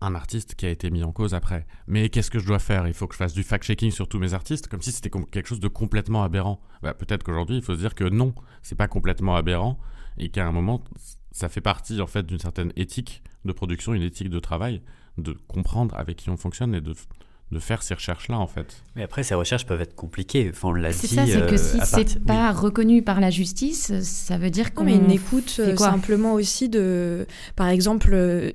un artiste qui a été mis en cause après. Mais qu'est-ce que je dois faire? Il faut que je fasse du fact-checking sur tous mes artistes, comme si c'était quelque chose de complètement aberrant. Bah, Peut-être qu'aujourd'hui, il faut se dire que non, c'est pas complètement aberrant et qu'à un moment, ça fait partie en fait d'une certaine éthique de production, une éthique de travail, de comprendre avec qui on fonctionne et de de faire ces recherches-là, en fait. Mais après, ces recherches peuvent être compliquées. Enfin, on l'a dit. C'est ça, c'est que euh, si c'est pas reconnu par la justice, ça veut dire qu'on. mais une écoute euh, simplement aussi de. Par exemple, euh,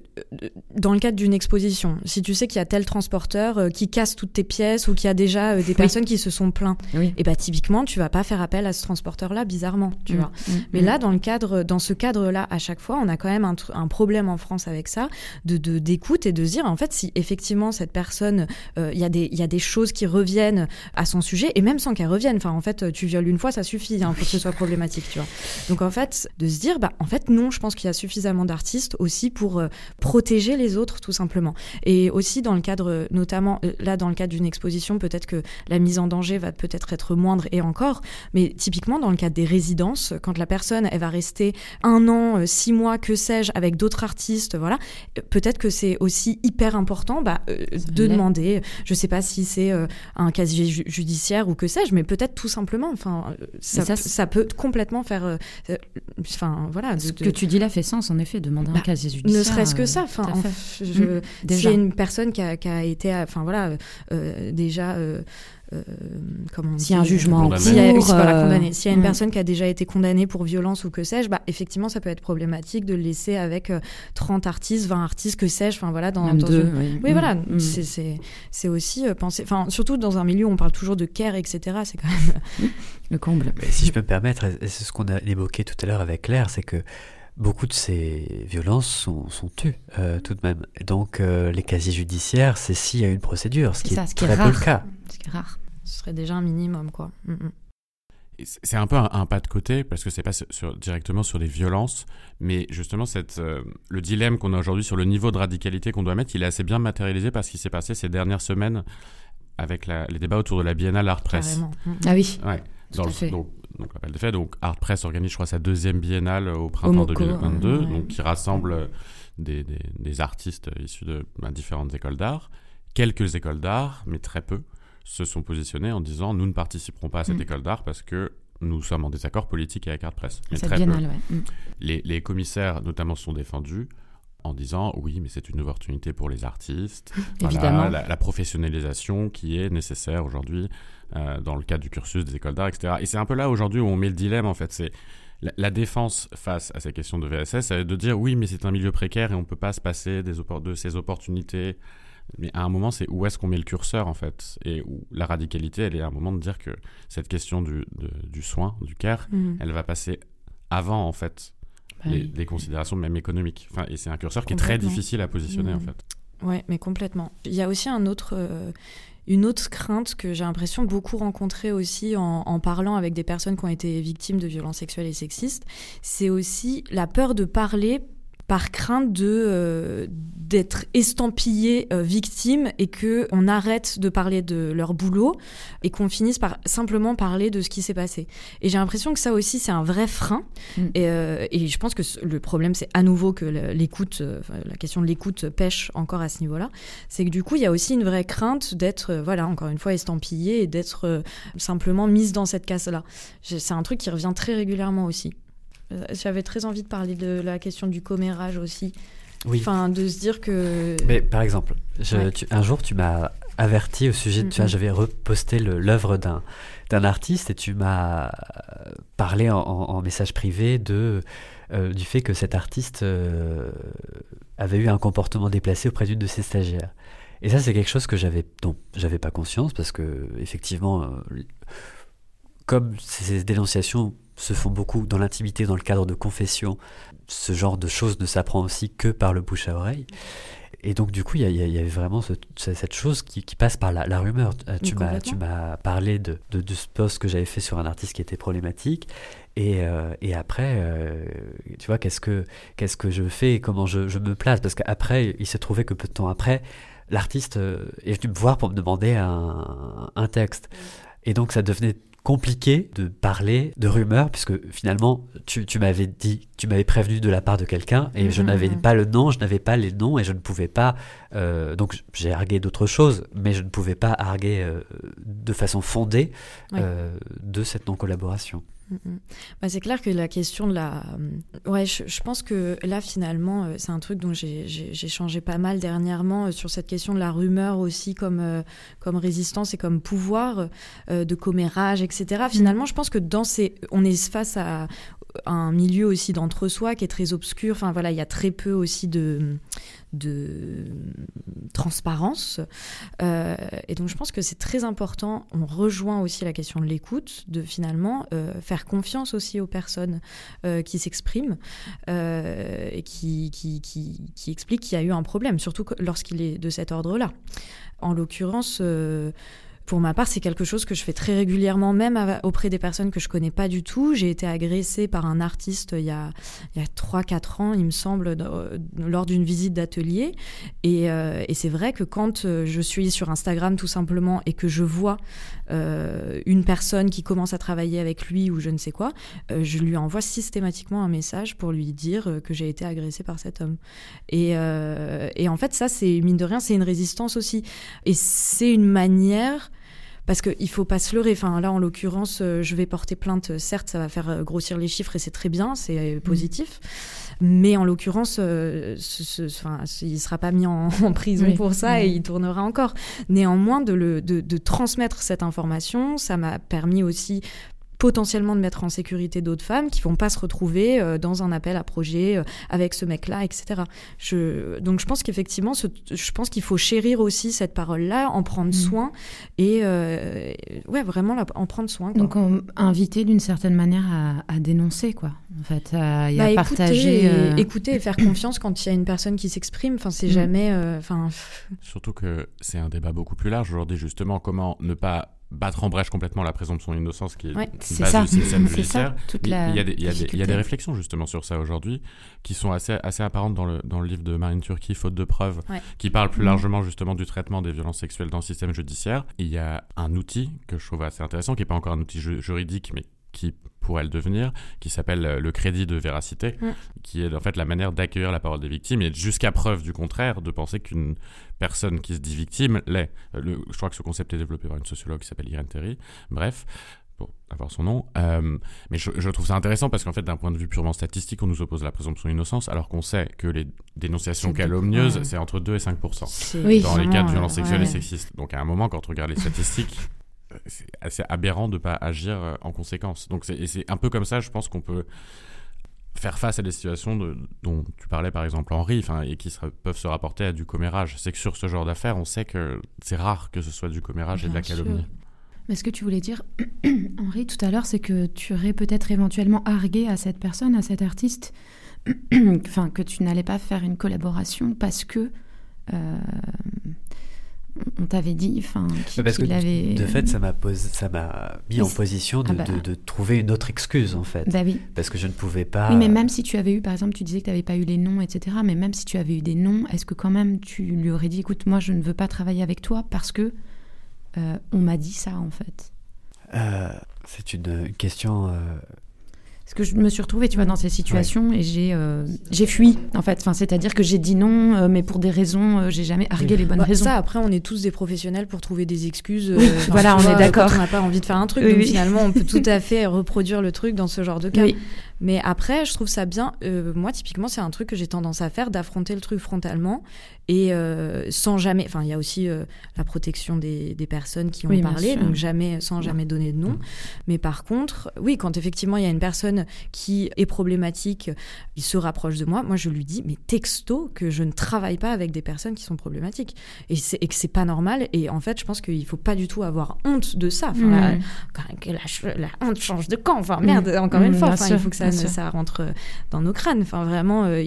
dans le cadre d'une exposition, si tu sais qu'il y a tel transporteur qui casse toutes tes pièces ou qu'il y a déjà des personnes qui se sont plaints, et eh bah typiquement, tu vas pas faire appel à ce transporteur-là, bizarrement, tu mm, vois. Mm, mais mm. là, dans, le cadre, dans ce cadre-là, à chaque fois, on a quand même un, un problème en France avec ça, de d'écoute et de se dire, en fait, si effectivement cette personne il euh, y, y, a des choses qui reviennent à son sujet, et même sans qu'elles reviennent. Enfin, en fait, tu violes une fois, ça suffit hein, pour que ce soit problématique, tu vois. Donc, en fait, de se dire, bah, en fait, non, je pense qu'il y a suffisamment d'artistes aussi pour euh, protéger les autres, tout simplement. Et aussi, dans le cadre, notamment, euh, là, dans le cadre d'une exposition, peut-être que la mise en danger va peut-être être moindre et encore, mais typiquement, dans le cadre des résidences, quand la personne, elle va rester un an, six mois, que sais-je, avec d'autres artistes, voilà, peut-être que c'est aussi hyper important bah, de demander je sais pas si c'est euh, un casier judiciaire ou que sais-je, mais peut-être tout simplement. Enfin, euh, ça, ça, peut complètement faire. Euh, enfin, voilà. Ce que tu dis là fait sens, en effet, demander un bah, casier judiciaire. Ne serait-ce que ça. Enfin, je, mmh, s'il y a une personne qui a, qui a été, enfin voilà, déjà euh, S'il y a un jugement en cours, s'il y a, condamné. S'il y a une personne qui a déjà été condamnée pour violence ou que sais-je, bah, effectivement, ça peut être problématique de le laisser avec 30 euh, artistes, 20 artistes, que sais-je, enfin voilà, dans, dans deux, oui. oui. voilà, mm. c'est aussi euh, penser, enfin surtout dans un milieu où on parle toujours de care, etc. C'est quand même [LAUGHS] le comble. Mais si je peux me permettre, c'est ce qu'on a évoqué tout à l'heure avec Claire, c'est que beaucoup de ces violences sont, sont tues euh, tout de même. Donc les casiers judiciaires, c'est s'il y a une procédure, ce qui est, très peu le cas. Ce qui est rare ce serait déjà un minimum, quoi. Mm, mm. C'est un peu un, pas de côté parce que c'est pas sur, directement sur les violences, mais justement cette, euh, le dilemme qu'on a aujourd'hui sur le niveau de radicalité qu'on doit mettre, il est assez bien matérialisé par ce qui s'est passé ces dernières semaines avec les débats autour de la Biennale Art Press. Mm, ah oui. Ouais. Dans le, donc, donc, des faits, donc Art Press organise, je crois, sa deuxième biennale au printemps 2022, donc qui rassemble des, des, artistes issus de ben, différentes écoles d'art, quelques écoles d'art, mais très peu se sont positionnés en disant nous ne participerons pas à cette mm. école d'art parce que nous sommes en désaccord politique avec Art Press. Mais très peu. Mm. Les, les, commissaires, notamment, sont défendus en disant oui, mais c'est une opportunité pour les artistes. [LAUGHS] Évidemment. La, professionnalisation qui est nécessaire aujourd'hui euh, dans le cadre du cursus des écoles d'art, etc. Et c'est un peu là aujourd'hui où on met le dilemme, en fait. C'est la, défense face à ces questions de VSS, c'est de dire oui, mais c'est un milieu précaire et on ne peut pas se passer des de ces opportunités mais à un moment, c'est où est-ce qu'on met le curseur, en fait? Et où la radicalité, elle est à un moment de dire que cette question du, du soin, du care, mhm. elle va passer avant, en fait, bah les, considérations même économiques. Enfin, et c'est un curseur qui est très difficile à positionner, en mmh. fait. Ouais, mais complètement. Il y a aussi un autre, euh, une autre crainte que j'ai l'impression beaucoup rencontrer aussi en, en, parlant avec des personnes qui ont été victimes de violences sexuelles et sexistes, c'est aussi la peur de parler par crainte de euh, d'être estampillé euh, victime et que on arrête de parler de leur boulot et qu'on finisse par simplement parler de ce qui s'est passé. Et j'ai l'impression que ça aussi c'est un vrai frein. Mm. Et, euh, et, je pense que le problème c'est à nouveau que l'écoute, la question de l'écoute pêche encore à ce niveau-là. C'est que du coup il y a aussi une vraie crainte d'être voilà encore une fois estampillé et d'être simplement mise dans cette case-là. C'est un truc qui revient très régulièrement aussi. Euh, j'avais très envie de parler de la question du commérage aussi. Oui. Enfin, de se dire que. Mais par exemple, un jour, tu m'as averti au sujet de. Tu vois, j'avais reposté l'œuvre d'un d'un artiste et tu m'as parlé en, message privé de euh, du fait que cet artiste euh, avait eu un comportement déplacé auprès d'une de ses stagiaires. Et ça, c'est quelque chose que j'avais dont j'avais pas conscience parce que effectivement, comme ces dénonciations se font beaucoup dans l'intimité, dans le cadre de confessions. Ce genre de choses ne s'apprend aussi que par le bouche à oreille. Et donc, du coup, il y, avait vraiment cette chose qui, passe par la, rumeur. Euh, tu m'as, parlé de, de, ce post que j'avais fait sur un artiste qui était problématique. Et, euh, et après, euh, tu vois, qu'est-ce que, qu'est-ce que je fais et comment je, je me place? Parce qu'après, il s'est trouvé que peu de temps après, l'artiste est venu me voir pour me demander un, un texte. Et donc, ça devenait compliqué de parler de rumeurs, puisque finalement, tu, tu m'avais dit, tu m'avais prévenu de la part de quelqu'un, et je mhm. n'avais pas le nom, je n'avais pas les noms, et je ne pouvais pas. Euh, donc, j'ai argué d'autres choses, mais je ne pouvais pas arguer euh, de façon fondée euh, de cette non-collaboration. Mm, mm. Bah, c'est clair que la question de la... Ouais, je, pense que là, finalement, euh, c'est un truc dont j'ai changé pas mal dernièrement euh, sur cette question de la rumeur aussi comme, euh, comme résistance et comme pouvoir de commérage, etc. Mm. Finalement, je pense que dans ces... On est face à un milieu aussi d'entre-soi qui est très obscur. Enfin, voilà, il y a très peu aussi de transparence. Euh, et donc je pense que c'est très important, on rejoint aussi la question de l'écoute, de finalement euh, faire confiance aussi aux personnes euh, qui s'expriment et qui, qui expliquent qu'il y a eu un problème, surtout lorsqu'il est de cet ordre-là. En l'occurrence, pour ma part, c'est quelque chose que je fais très régulièrement, même auprès des personnes que je connais pas du tout. J'ai été agressée par un artiste il y a, il y a 3-4 ans, il me semble, lors d'une visite d'atelier. Et, euh, c'est vrai que quand euh, je suis sur Instagram tout simplement et que je vois euh, une personne qui commence à travailler avec lui ou je ne sais quoi, euh, je lui envoie systématiquement un message pour lui dire euh, que j'ai été agressée par cet homme. Et, et en fait, ça, c'est mine de rien, c'est une résistance aussi. Et c'est une manière parce qu'il ne faut pas se leurrer. Enfin, là, en l'occurrence, je vais porter plainte. Certes, ça va faire grossir les chiffres et c'est très bien, c'est mmh. positif. Mais en l'occurrence, euh, il ne sera pas mis en, [LAUGHS] prison pour ça et il tournera encore. Néanmoins, de, le, de, de transmettre cette information, ça m'a permis aussi potentiellement de mettre en sécurité d'autres femmes qui vont pas se retrouver euh, dans un appel à projet euh, avec ce mec-là, etc. Je, donc je pense qu'effectivement, je pense qu'il faut chérir aussi cette parole-là, en prendre mm. soin et euh, ouais vraiment en prendre soin. Donc inviter d'une certaine manière à, dénoncer quoi, en fait, à, bah, partager, écouter, écouter et faire [CLEARS THROAT] confiance quand il y a une personne qui s'exprime. Enfin c'est mm. jamais, enfin. Surtout que c'est un débat beaucoup plus large aujourd'hui justement comment ne pas battre en brèche complètement la présomption d'innocence qui est ouais, base du système judiciaire. il, y a des, il, y a des, réflexions justement sur ça aujourd'hui qui sont assez, assez apparentes dans le, dans le livre de Marine Turki, Faute de preuves, qui parle plus mm. largement justement du traitement des violences sexuelles dans le système judiciaire. il y a un outil que je trouve assez intéressant, qui n'est pas encore un outil juridique, mais qui pourrait le devenir, qui s'appelle euh, le crédit de véracité, mm. qui est en fait la manière d'accueillir la parole des victimes et jusqu'à preuve du contraire, de penser qu'une personne qui se dit victime l'est. Euh, je crois que ce concept est développé par une sociologue qui s'appelle Irène Terry. Bref, pour avoir son nom. Euh, mais je, trouve ça intéressant parce qu'en fait, d'un point de vue purement statistique, on nous oppose la présomption d'innocence, alors qu'on sait que les dénonciations calomnieuses, c'est entre 2 et 5% dans les cas de violences sexuelles et sexistes. Donc à un moment, quand on regarde les statistiques, [LAUGHS] c'est assez aberrant de ne pas agir euh, en conséquence. Donc c'est un peu comme ça, je pense qu'on peut faire face à des situations dont tu parlais par exemple Henri, et qui peuvent se rapporter à du commérage. C'est que sur ce genre d'affaires, on sait que c'est rare que ce soit du commérage et de la calomnie. Mais ce que tu voulais dire, [COUGHS] Henri, tout à l'heure, c'est que tu aurais peut-être éventuellement argué à cette personne, à cet artiste, [COUGHS] enfin, que tu n'allais pas faire une collaboration parce que euh, on t'avait dit, enfin, qu'il avait. De fait, ça m'a ça m'a mis en position ah bah. de, de, trouver une autre excuse en fait. Bah oui. Parce que je ne pouvais pas. Oui, mais même si tu avais eu, par exemple, tu disais que tu n'avais pas eu les noms, etc. Mais même si tu avais eu des noms, est-ce que quand même tu lui aurais dit, écoute, moi, je ne veux pas travailler avec toi parce que euh, on m'a dit ça en fait? Euh, C'est une, question. Euh, Parce que je me suis retrouvée, tu vois, dans ces situations et j'ai j'ai fui, en fait. Enfin, c'est-à-dire que j'ai dit non, mais pour des raisons, j'ai jamais argué les bonnes bah, raisons. Ça, après, on est tous des professionnels pour trouver des excuses. voilà, on est d'accord. On n'a pas envie de faire un truc, donc finalement, on peut [LAUGHS] tout à fait reproduire le truc dans ce genre de cas. Mais après, je trouve ça bien. moi, typiquement, c'est un truc que j'ai tendance à faire, d'affronter le truc frontalement et euh, sans jamais. Enfin, il y a aussi euh, la protection des, des, personnes qui ont parlé, donc jamais, sans jamais donner de nom. Mm. Mais par contre, oui, quand effectivement il y a une personne qui est problématique, il se rapproche de moi, moi je lui dis, mais texto, que je ne travaille pas avec des personnes qui sont problématiques. Et, et que c'est pas normal. Et en fait, je pense qu'il faut pas du tout avoir honte de ça. Enfin, mm. la, la, honte change de camp. Enfin, merde, mm. encore une fois, il faut que ça, ça rentre dans nos crânes. Enfin, vraiment, euh,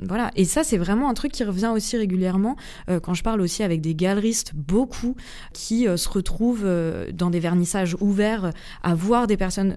voilà. Et ça, c'est vraiment un truc qui revient aussi régulièrement euh, quand je parle aussi avec des galeristes, beaucoup qui euh, se retrouvent euh, dans des vernissages ouverts à voir des personnes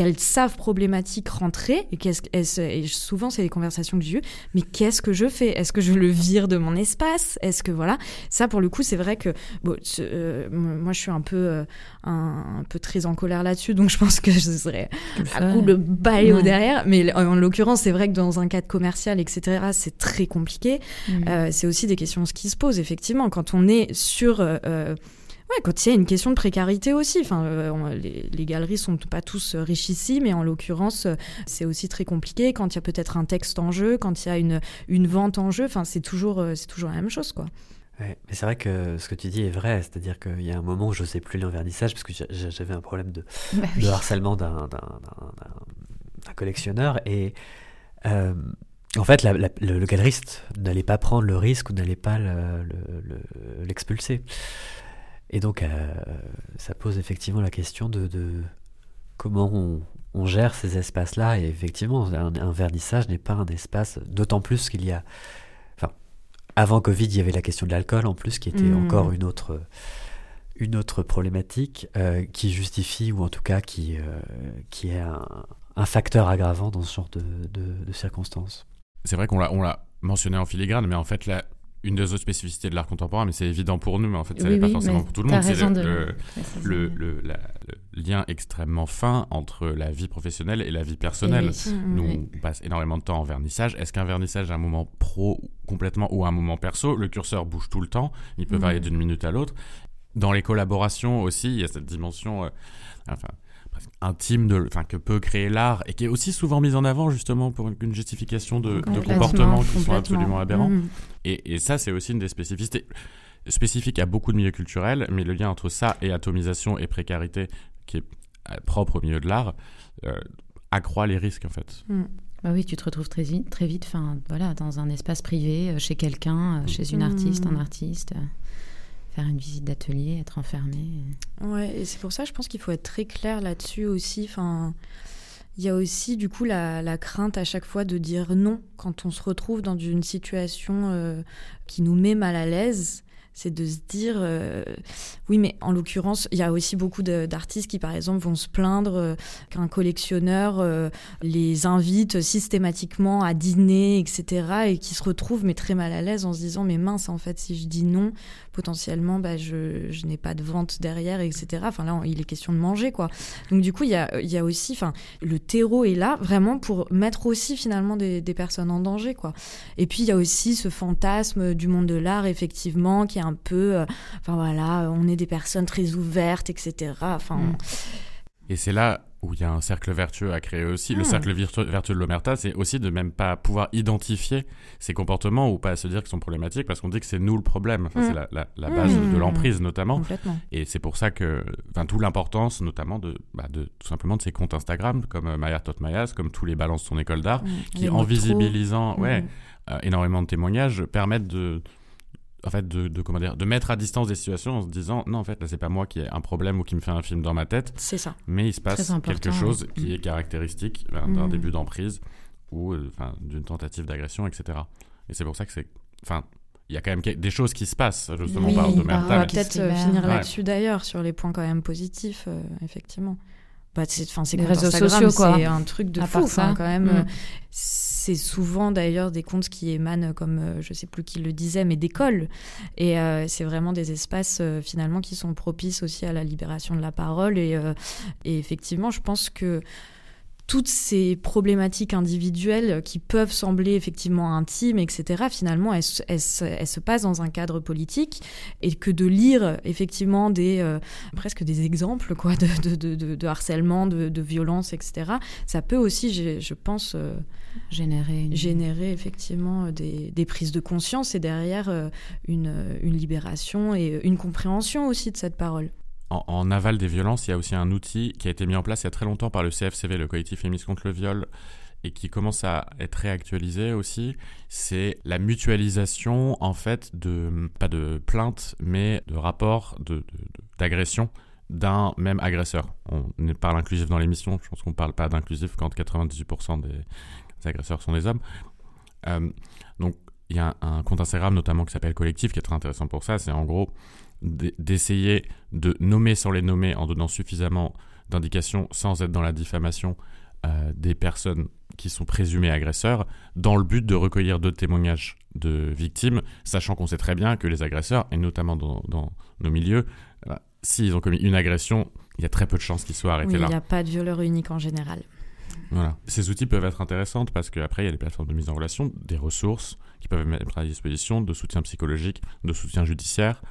qu'elles savent problématiques rentrer et, qu'est-ce, et souvent c'est des conversations que j'ai eues. Mais qu'est-ce que je fais? Est-ce que je le vire de mon espace? Est-ce que voilà. Ça pour le coup c'est vrai que bon, euh, moi je suis un peu euh, un, peu très en colère là-dessus donc je pense que je serais à coup de balai au derrière. Mais en, l'occurrence c'est vrai que dans un cadre commercial etc c'est très compliqué. Mmh. euh, c'est aussi des questions qui se posent effectivement. Quand on est sur Ouais, quand il y a une question de précarité aussi. Enfin, euh, les, les, galeries sont pas tous euh, riches ici, mais en l'occurrence, euh, c'est aussi très compliqué quand il y a peut-être un texte en jeu, quand il y a une, une vente en jeu. Enfin, c'est toujours, c'est toujours la même chose, quoi. mais c'est vrai que ce que tu dis est vrai, c'est-à-dire qu'il y a un moment où je ne sais plus l'envernissage parce que j'avais un problème de, [LAUGHS] bah de harcèlement d'un collectionneur et en fait, le, galeriste n'allait pas prendre le risque ou n'allait pas l'expulser. Et donc, euh, ça pose effectivement la question de, comment on, gère ces espaces-là. Et effectivement, un, vernissage n'est pas un espace, d'autant plus qu'il y a. Enfin, avant Covid, il y avait la question de l'alcool en plus, qui était mmh. encore une autre, une autre problématique euh, qui justifie, ou en tout cas qui, euh, qui est un, facteur aggravant dans ce genre de, de circonstances. C'est vrai qu'on l'a mentionné en filigrane, mais en fait, là, une des autres spécificités de l'art contemporain, mais c'est évident pour nous, mais en fait, ça n'est pas forcément pour tout le monde. C'est le, le, le, lien extrêmement fin entre la vie professionnelle et la vie personnelle. Mm, nous, on passe énormément de temps en vernissage. Est-ce qu'un vernissage est un moment pro complètement ou un moment perso? Le curseur bouge tout le temps. Il peut mm. varier d'une minute à l'autre. Dans les collaborations aussi, il y a cette dimension. Euh, enfin, intime de, enfin, que peut créer l'art et qui est aussi souvent mise en avant justement pour une, justification de, comportements qui sont absolument aberrants. Mm. Et, et, ça, c'est aussi une des spécificités spécifiques à beaucoup de milieux culturels, mais le lien entre ça et atomisation et précarité, qui est euh, propre au milieu de l'art, euh, accroît les risques en fait. Mm. Bah oui, tu te retrouves très vite, très vite, enfin voilà, dans un espace privé, euh, chez quelqu'un, chez une artiste, un mm. artiste faire une visite d'atelier, être enfermé. Ouais, et c'est pour ça, je pense qu'il faut être très clair là-dessus aussi. Enfin, il y a aussi du coup la, crainte à chaque fois de dire non quand on se retrouve dans une situation euh, qui nous met mal à l'aise c'est de se dire euh, oui mais en l'occurrence il y a aussi beaucoup d'artistes qui par exemple vont se plaindre euh, qu'un collectionneur les invite systématiquement à dîner etc et qui se retrouvent mais très mal à l'aise en se disant mais mince en fait si je dis non potentiellement bah, je, je n'ai pas de vente derrière, etc. Enfin là, il est question de manger, quoi. Donc du coup, il y a, y a aussi, enfin, le terreau est là vraiment pour mettre aussi finalement des, des personnes en danger, quoi. Et puis il y a aussi ce fantasme du monde de l'art, effectivement, qui est un peu, euh, enfin voilà, on est des personnes très ouvertes, etc. Enfin. Mm. Et c'est là où il y a un cercle vertueux à créer aussi. Le hmm. cercle vertueux de l'omerta, c'est aussi de même pas pouvoir identifier ces comportements ou pas se dire qu'ils sont problématiques parce qu'on dit que c'est nous le problème. Enfin, C'est hmm. la, la, base de hmm. l'emprise notamment. Et c'est pour ça que, enfin, l'importance notamment de, bah, de, tout simplement de ces comptes Instagram comme euh, Maya Totmayas, comme tous les balances de son école d'art, qui en visibilisant ouais, euh, énormément de témoignages permettent de en fait, de, comment dire, de mettre à distance des situations en se disant non, en fait, là, c'est pas moi qui ai un problème ou qui me fait un film dans ma tête. C'est ça. Mais il se passe quelque chose qui est caractéristique d'un mm. début d'emprise ou euh, d'une tentative d'agression, etc. Et c'est pour ça que c'est. Enfin, il y a quand même des choses qui se passent, justement, on parle de Merta. On va peut-être euh, finir là-dessus d'ailleurs, sur les points quand même positifs, euh, effectivement. Bah, c'est les réseaux sociaux quoi c'est un truc de fou ça. quand même mm. C'est souvent d'ailleurs des comptes qui émanent comme je sais plus qui le disait mais d'écoles. Et c'est vraiment des espaces finalement qui sont propices aussi à la libération de la parole. Et effectivement je pense que toutes ces problématiques individuelles qui peuvent sembler effectivement intimes, etc., finalement, elles, se passent dans un cadre politique et que de lire effectivement des, euh, presque des exemples quoi, de, de, de, harcèlement, de, violence, etc., ça peut aussi, je, pense, euh, générer, générer effectivement des, des, prises de conscience et derrière euh, une, une libération et une compréhension aussi de cette parole en, aval des violences, il y a aussi un outil qui a été mis en place il y a très longtemps par le CFCV, le collectif féministe contre le viol, et qui commence à être réactualisé aussi, c'est la mutualisation en fait de pas de plaintes mais de rapports d'agression d'un même agresseur. On parle inclusif dans l'émission, je pense qu'on ne parle pas d'inclusif quand 98% des, agresseurs sont des hommes. Euh, donc il y a un, un compte Instagram notamment qui s'appelle Collectif qui est très intéressant pour ça, c'est en gros d'essayer de nommer sans les nommer en donnant suffisamment d'indications sans être dans la diffamation euh, des personnes qui sont présumées agresseurs dans le but de recueillir d'autres témoignages de victimes, sachant qu'on sait très bien que les agresseurs, et notamment dans, nos milieux, euh, s'ils ont commis une agression, il y a très peu de chances qu'ils soient arrêtés là. Il n'y a pas de violeur unique en général. Voilà. Ces outils peuvent être intéressants parce qu'après, il y a les plateformes de mise en relation, des ressources qui peuvent mettre à disposition, de soutien psychologique, de soutien judiciaire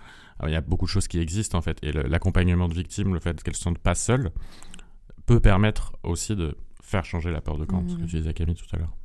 il y a beaucoup de choses qui existent en fait. Et l'accompagnement de victimes, le fait qu'elles ne se sentent pas seules, peut permettre aussi de faire changer la peur de camp, ce que mmh. tu disais Camille tout à l'heure.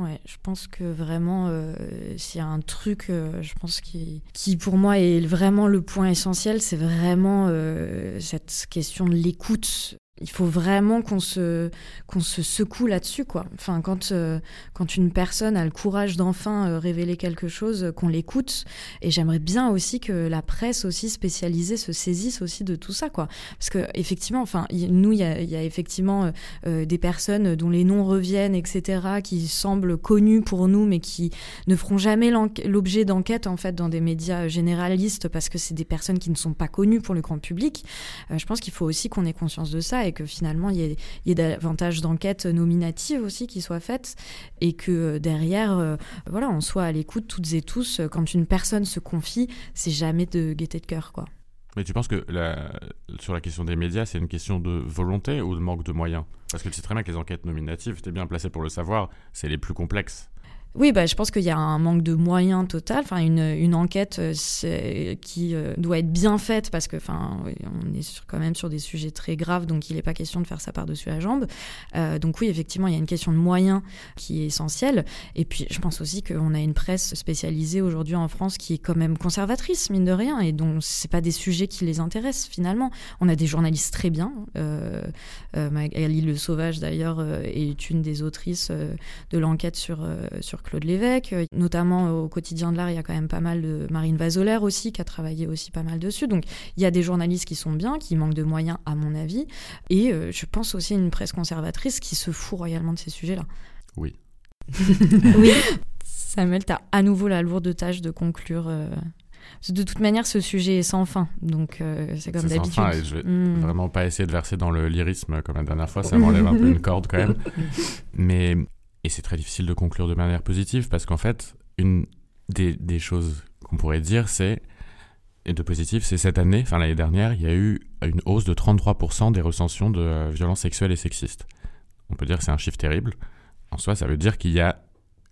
Ouais, je pense que vraiment, euh, s'il y a un truc, euh, je pense qui, qui pour moi est vraiment le point essentiel, c'est vraiment euh, cette question de l'écoute il faut vraiment qu'on se, qu'on se secoue là-dessus, quoi. Enfin, quand, euh, quand une personne a le courage d'enfin euh, révéler quelque chose, euh, qu'on l'écoute. Et j'aimerais bien aussi que la presse aussi spécialisée se saisisse aussi de tout ça, quoi. Parce que effectivement, enfin, nous, il y a, y a, effectivement des personnes dont les noms reviennent, etc., qui semblent connues pour nous, mais qui ne feront jamais l'objet d'enquêtes, en fait, dans des médias généralistes, parce que c'est des personnes qui ne sont pas connues pour le grand public. je pense qu'il faut aussi qu'on ait conscience de ça que finalement il y ait, davantage d'enquêtes nominatives aussi qui soient faites et que euh, derrière, euh, voilà, on soit à l'écoute toutes et tous. Quand une personne se confie, c'est jamais de gaieté de cœur, quoi. Mais tu penses que sur la question des médias, c'est une question de volonté ou de manque de moyens? Parce que tu sais très bien que les enquêtes nominatives, tu es bien placé pour le savoir, c'est les plus complexes. Oui, bah, je pense qu'il y a un manque de moyens total. Enfin, une, une enquête euh, qui euh, doit être bien faite parce que, enfin, on est quand même sur des sujets très graves, donc il n'est pas question de faire ça par-dessus la jambe. Euh, donc oui, effectivement, il y a une question de moyens qui est essentielle. Et puis, je pense aussi qu'on a une presse spécialisée aujourd'hui en France qui est quand même conservatrice, mine de rien, et donc c'est pas des sujets qui les intéressent finalement. On a des journalistes très bien. Euh, Magali Le Sauvage, d'ailleurs, est une des autrices de l'enquête sur sur Claude Lévesque. Notamment au quotidien de l'art, il y a quand même pas mal de Marine Vasolaire aussi, qui a travaillé aussi pas mal dessus. Donc il y a des journalistes qui sont bien, qui manquent de moyens à mon avis. Et euh, je pense aussi à une presse conservatrice qui se fout royalement de ces sujets-là. Oui. [LAUGHS] oui. Samuel, tu as à nouveau la lourde tâche de conclure. Euh, de toute manière, ce sujet est sans fin, donc euh, c'est comme d'habitude. Sans fin, et je vais hmm. vraiment pas essayer de verser dans le lyrisme comme la dernière fois, ça [LAUGHS] m'enlève un peu une corde quand même. [LAUGHS] Mais et c'est très difficile de conclure de manière positive parce qu'en fait, une des, choses qu'on pourrait dire, c'est, et de positif, c'est cette année, enfin l'année dernière, il y a eu une hausse de 33% des recensions de violences sexuelles et sexistes. On peut dire que c'est un chiffre terrible. En soi, ça veut dire qu'il y a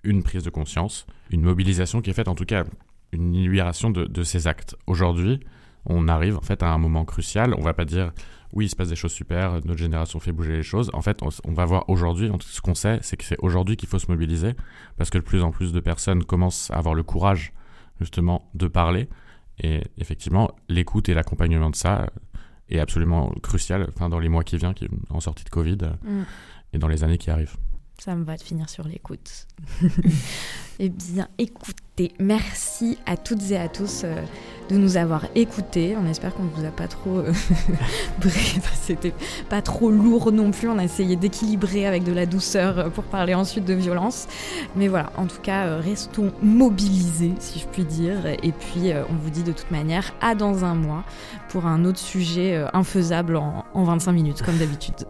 une prise de conscience, une mobilisation qui est faite, en tout cas, une libération de, de ces actes. Aujourd'hui, on arrive en fait à un moment crucial. On va pas dire oui, il se passe des choses super, notre génération fait bouger les choses. En fait, on, va voir aujourd'hui, ce qu'on sait, c'est que c'est aujourd'hui qu'il faut se mobiliser, parce que de plus en plus de personnes commencent à avoir le courage, justement, de parler. Et effectivement, l'écoute et l'accompagnement de ça est absolument crucial enfin, dans les mois qui viennent, en sortie de Covid, mm. et dans les années qui arrivent. Ça me va de finir sur l'écoute. [LAUGHS] eh bien, écoutez, merci à toutes et à tous euh, de nous avoir écoutés. On espère qu'on ne vous a pas trop... Euh, [LAUGHS] [LAUGHS] c'était pas trop lourd non plus. On a essayé d'équilibrer avec de la douceur euh, pour parler ensuite de violence. Mais voilà, en tout cas, restons mobilisés, si je puis dire. Et puis, on vous dit de toute manière à dans un mois pour un autre sujet infaisable en 25 minutes, comme d'habitude.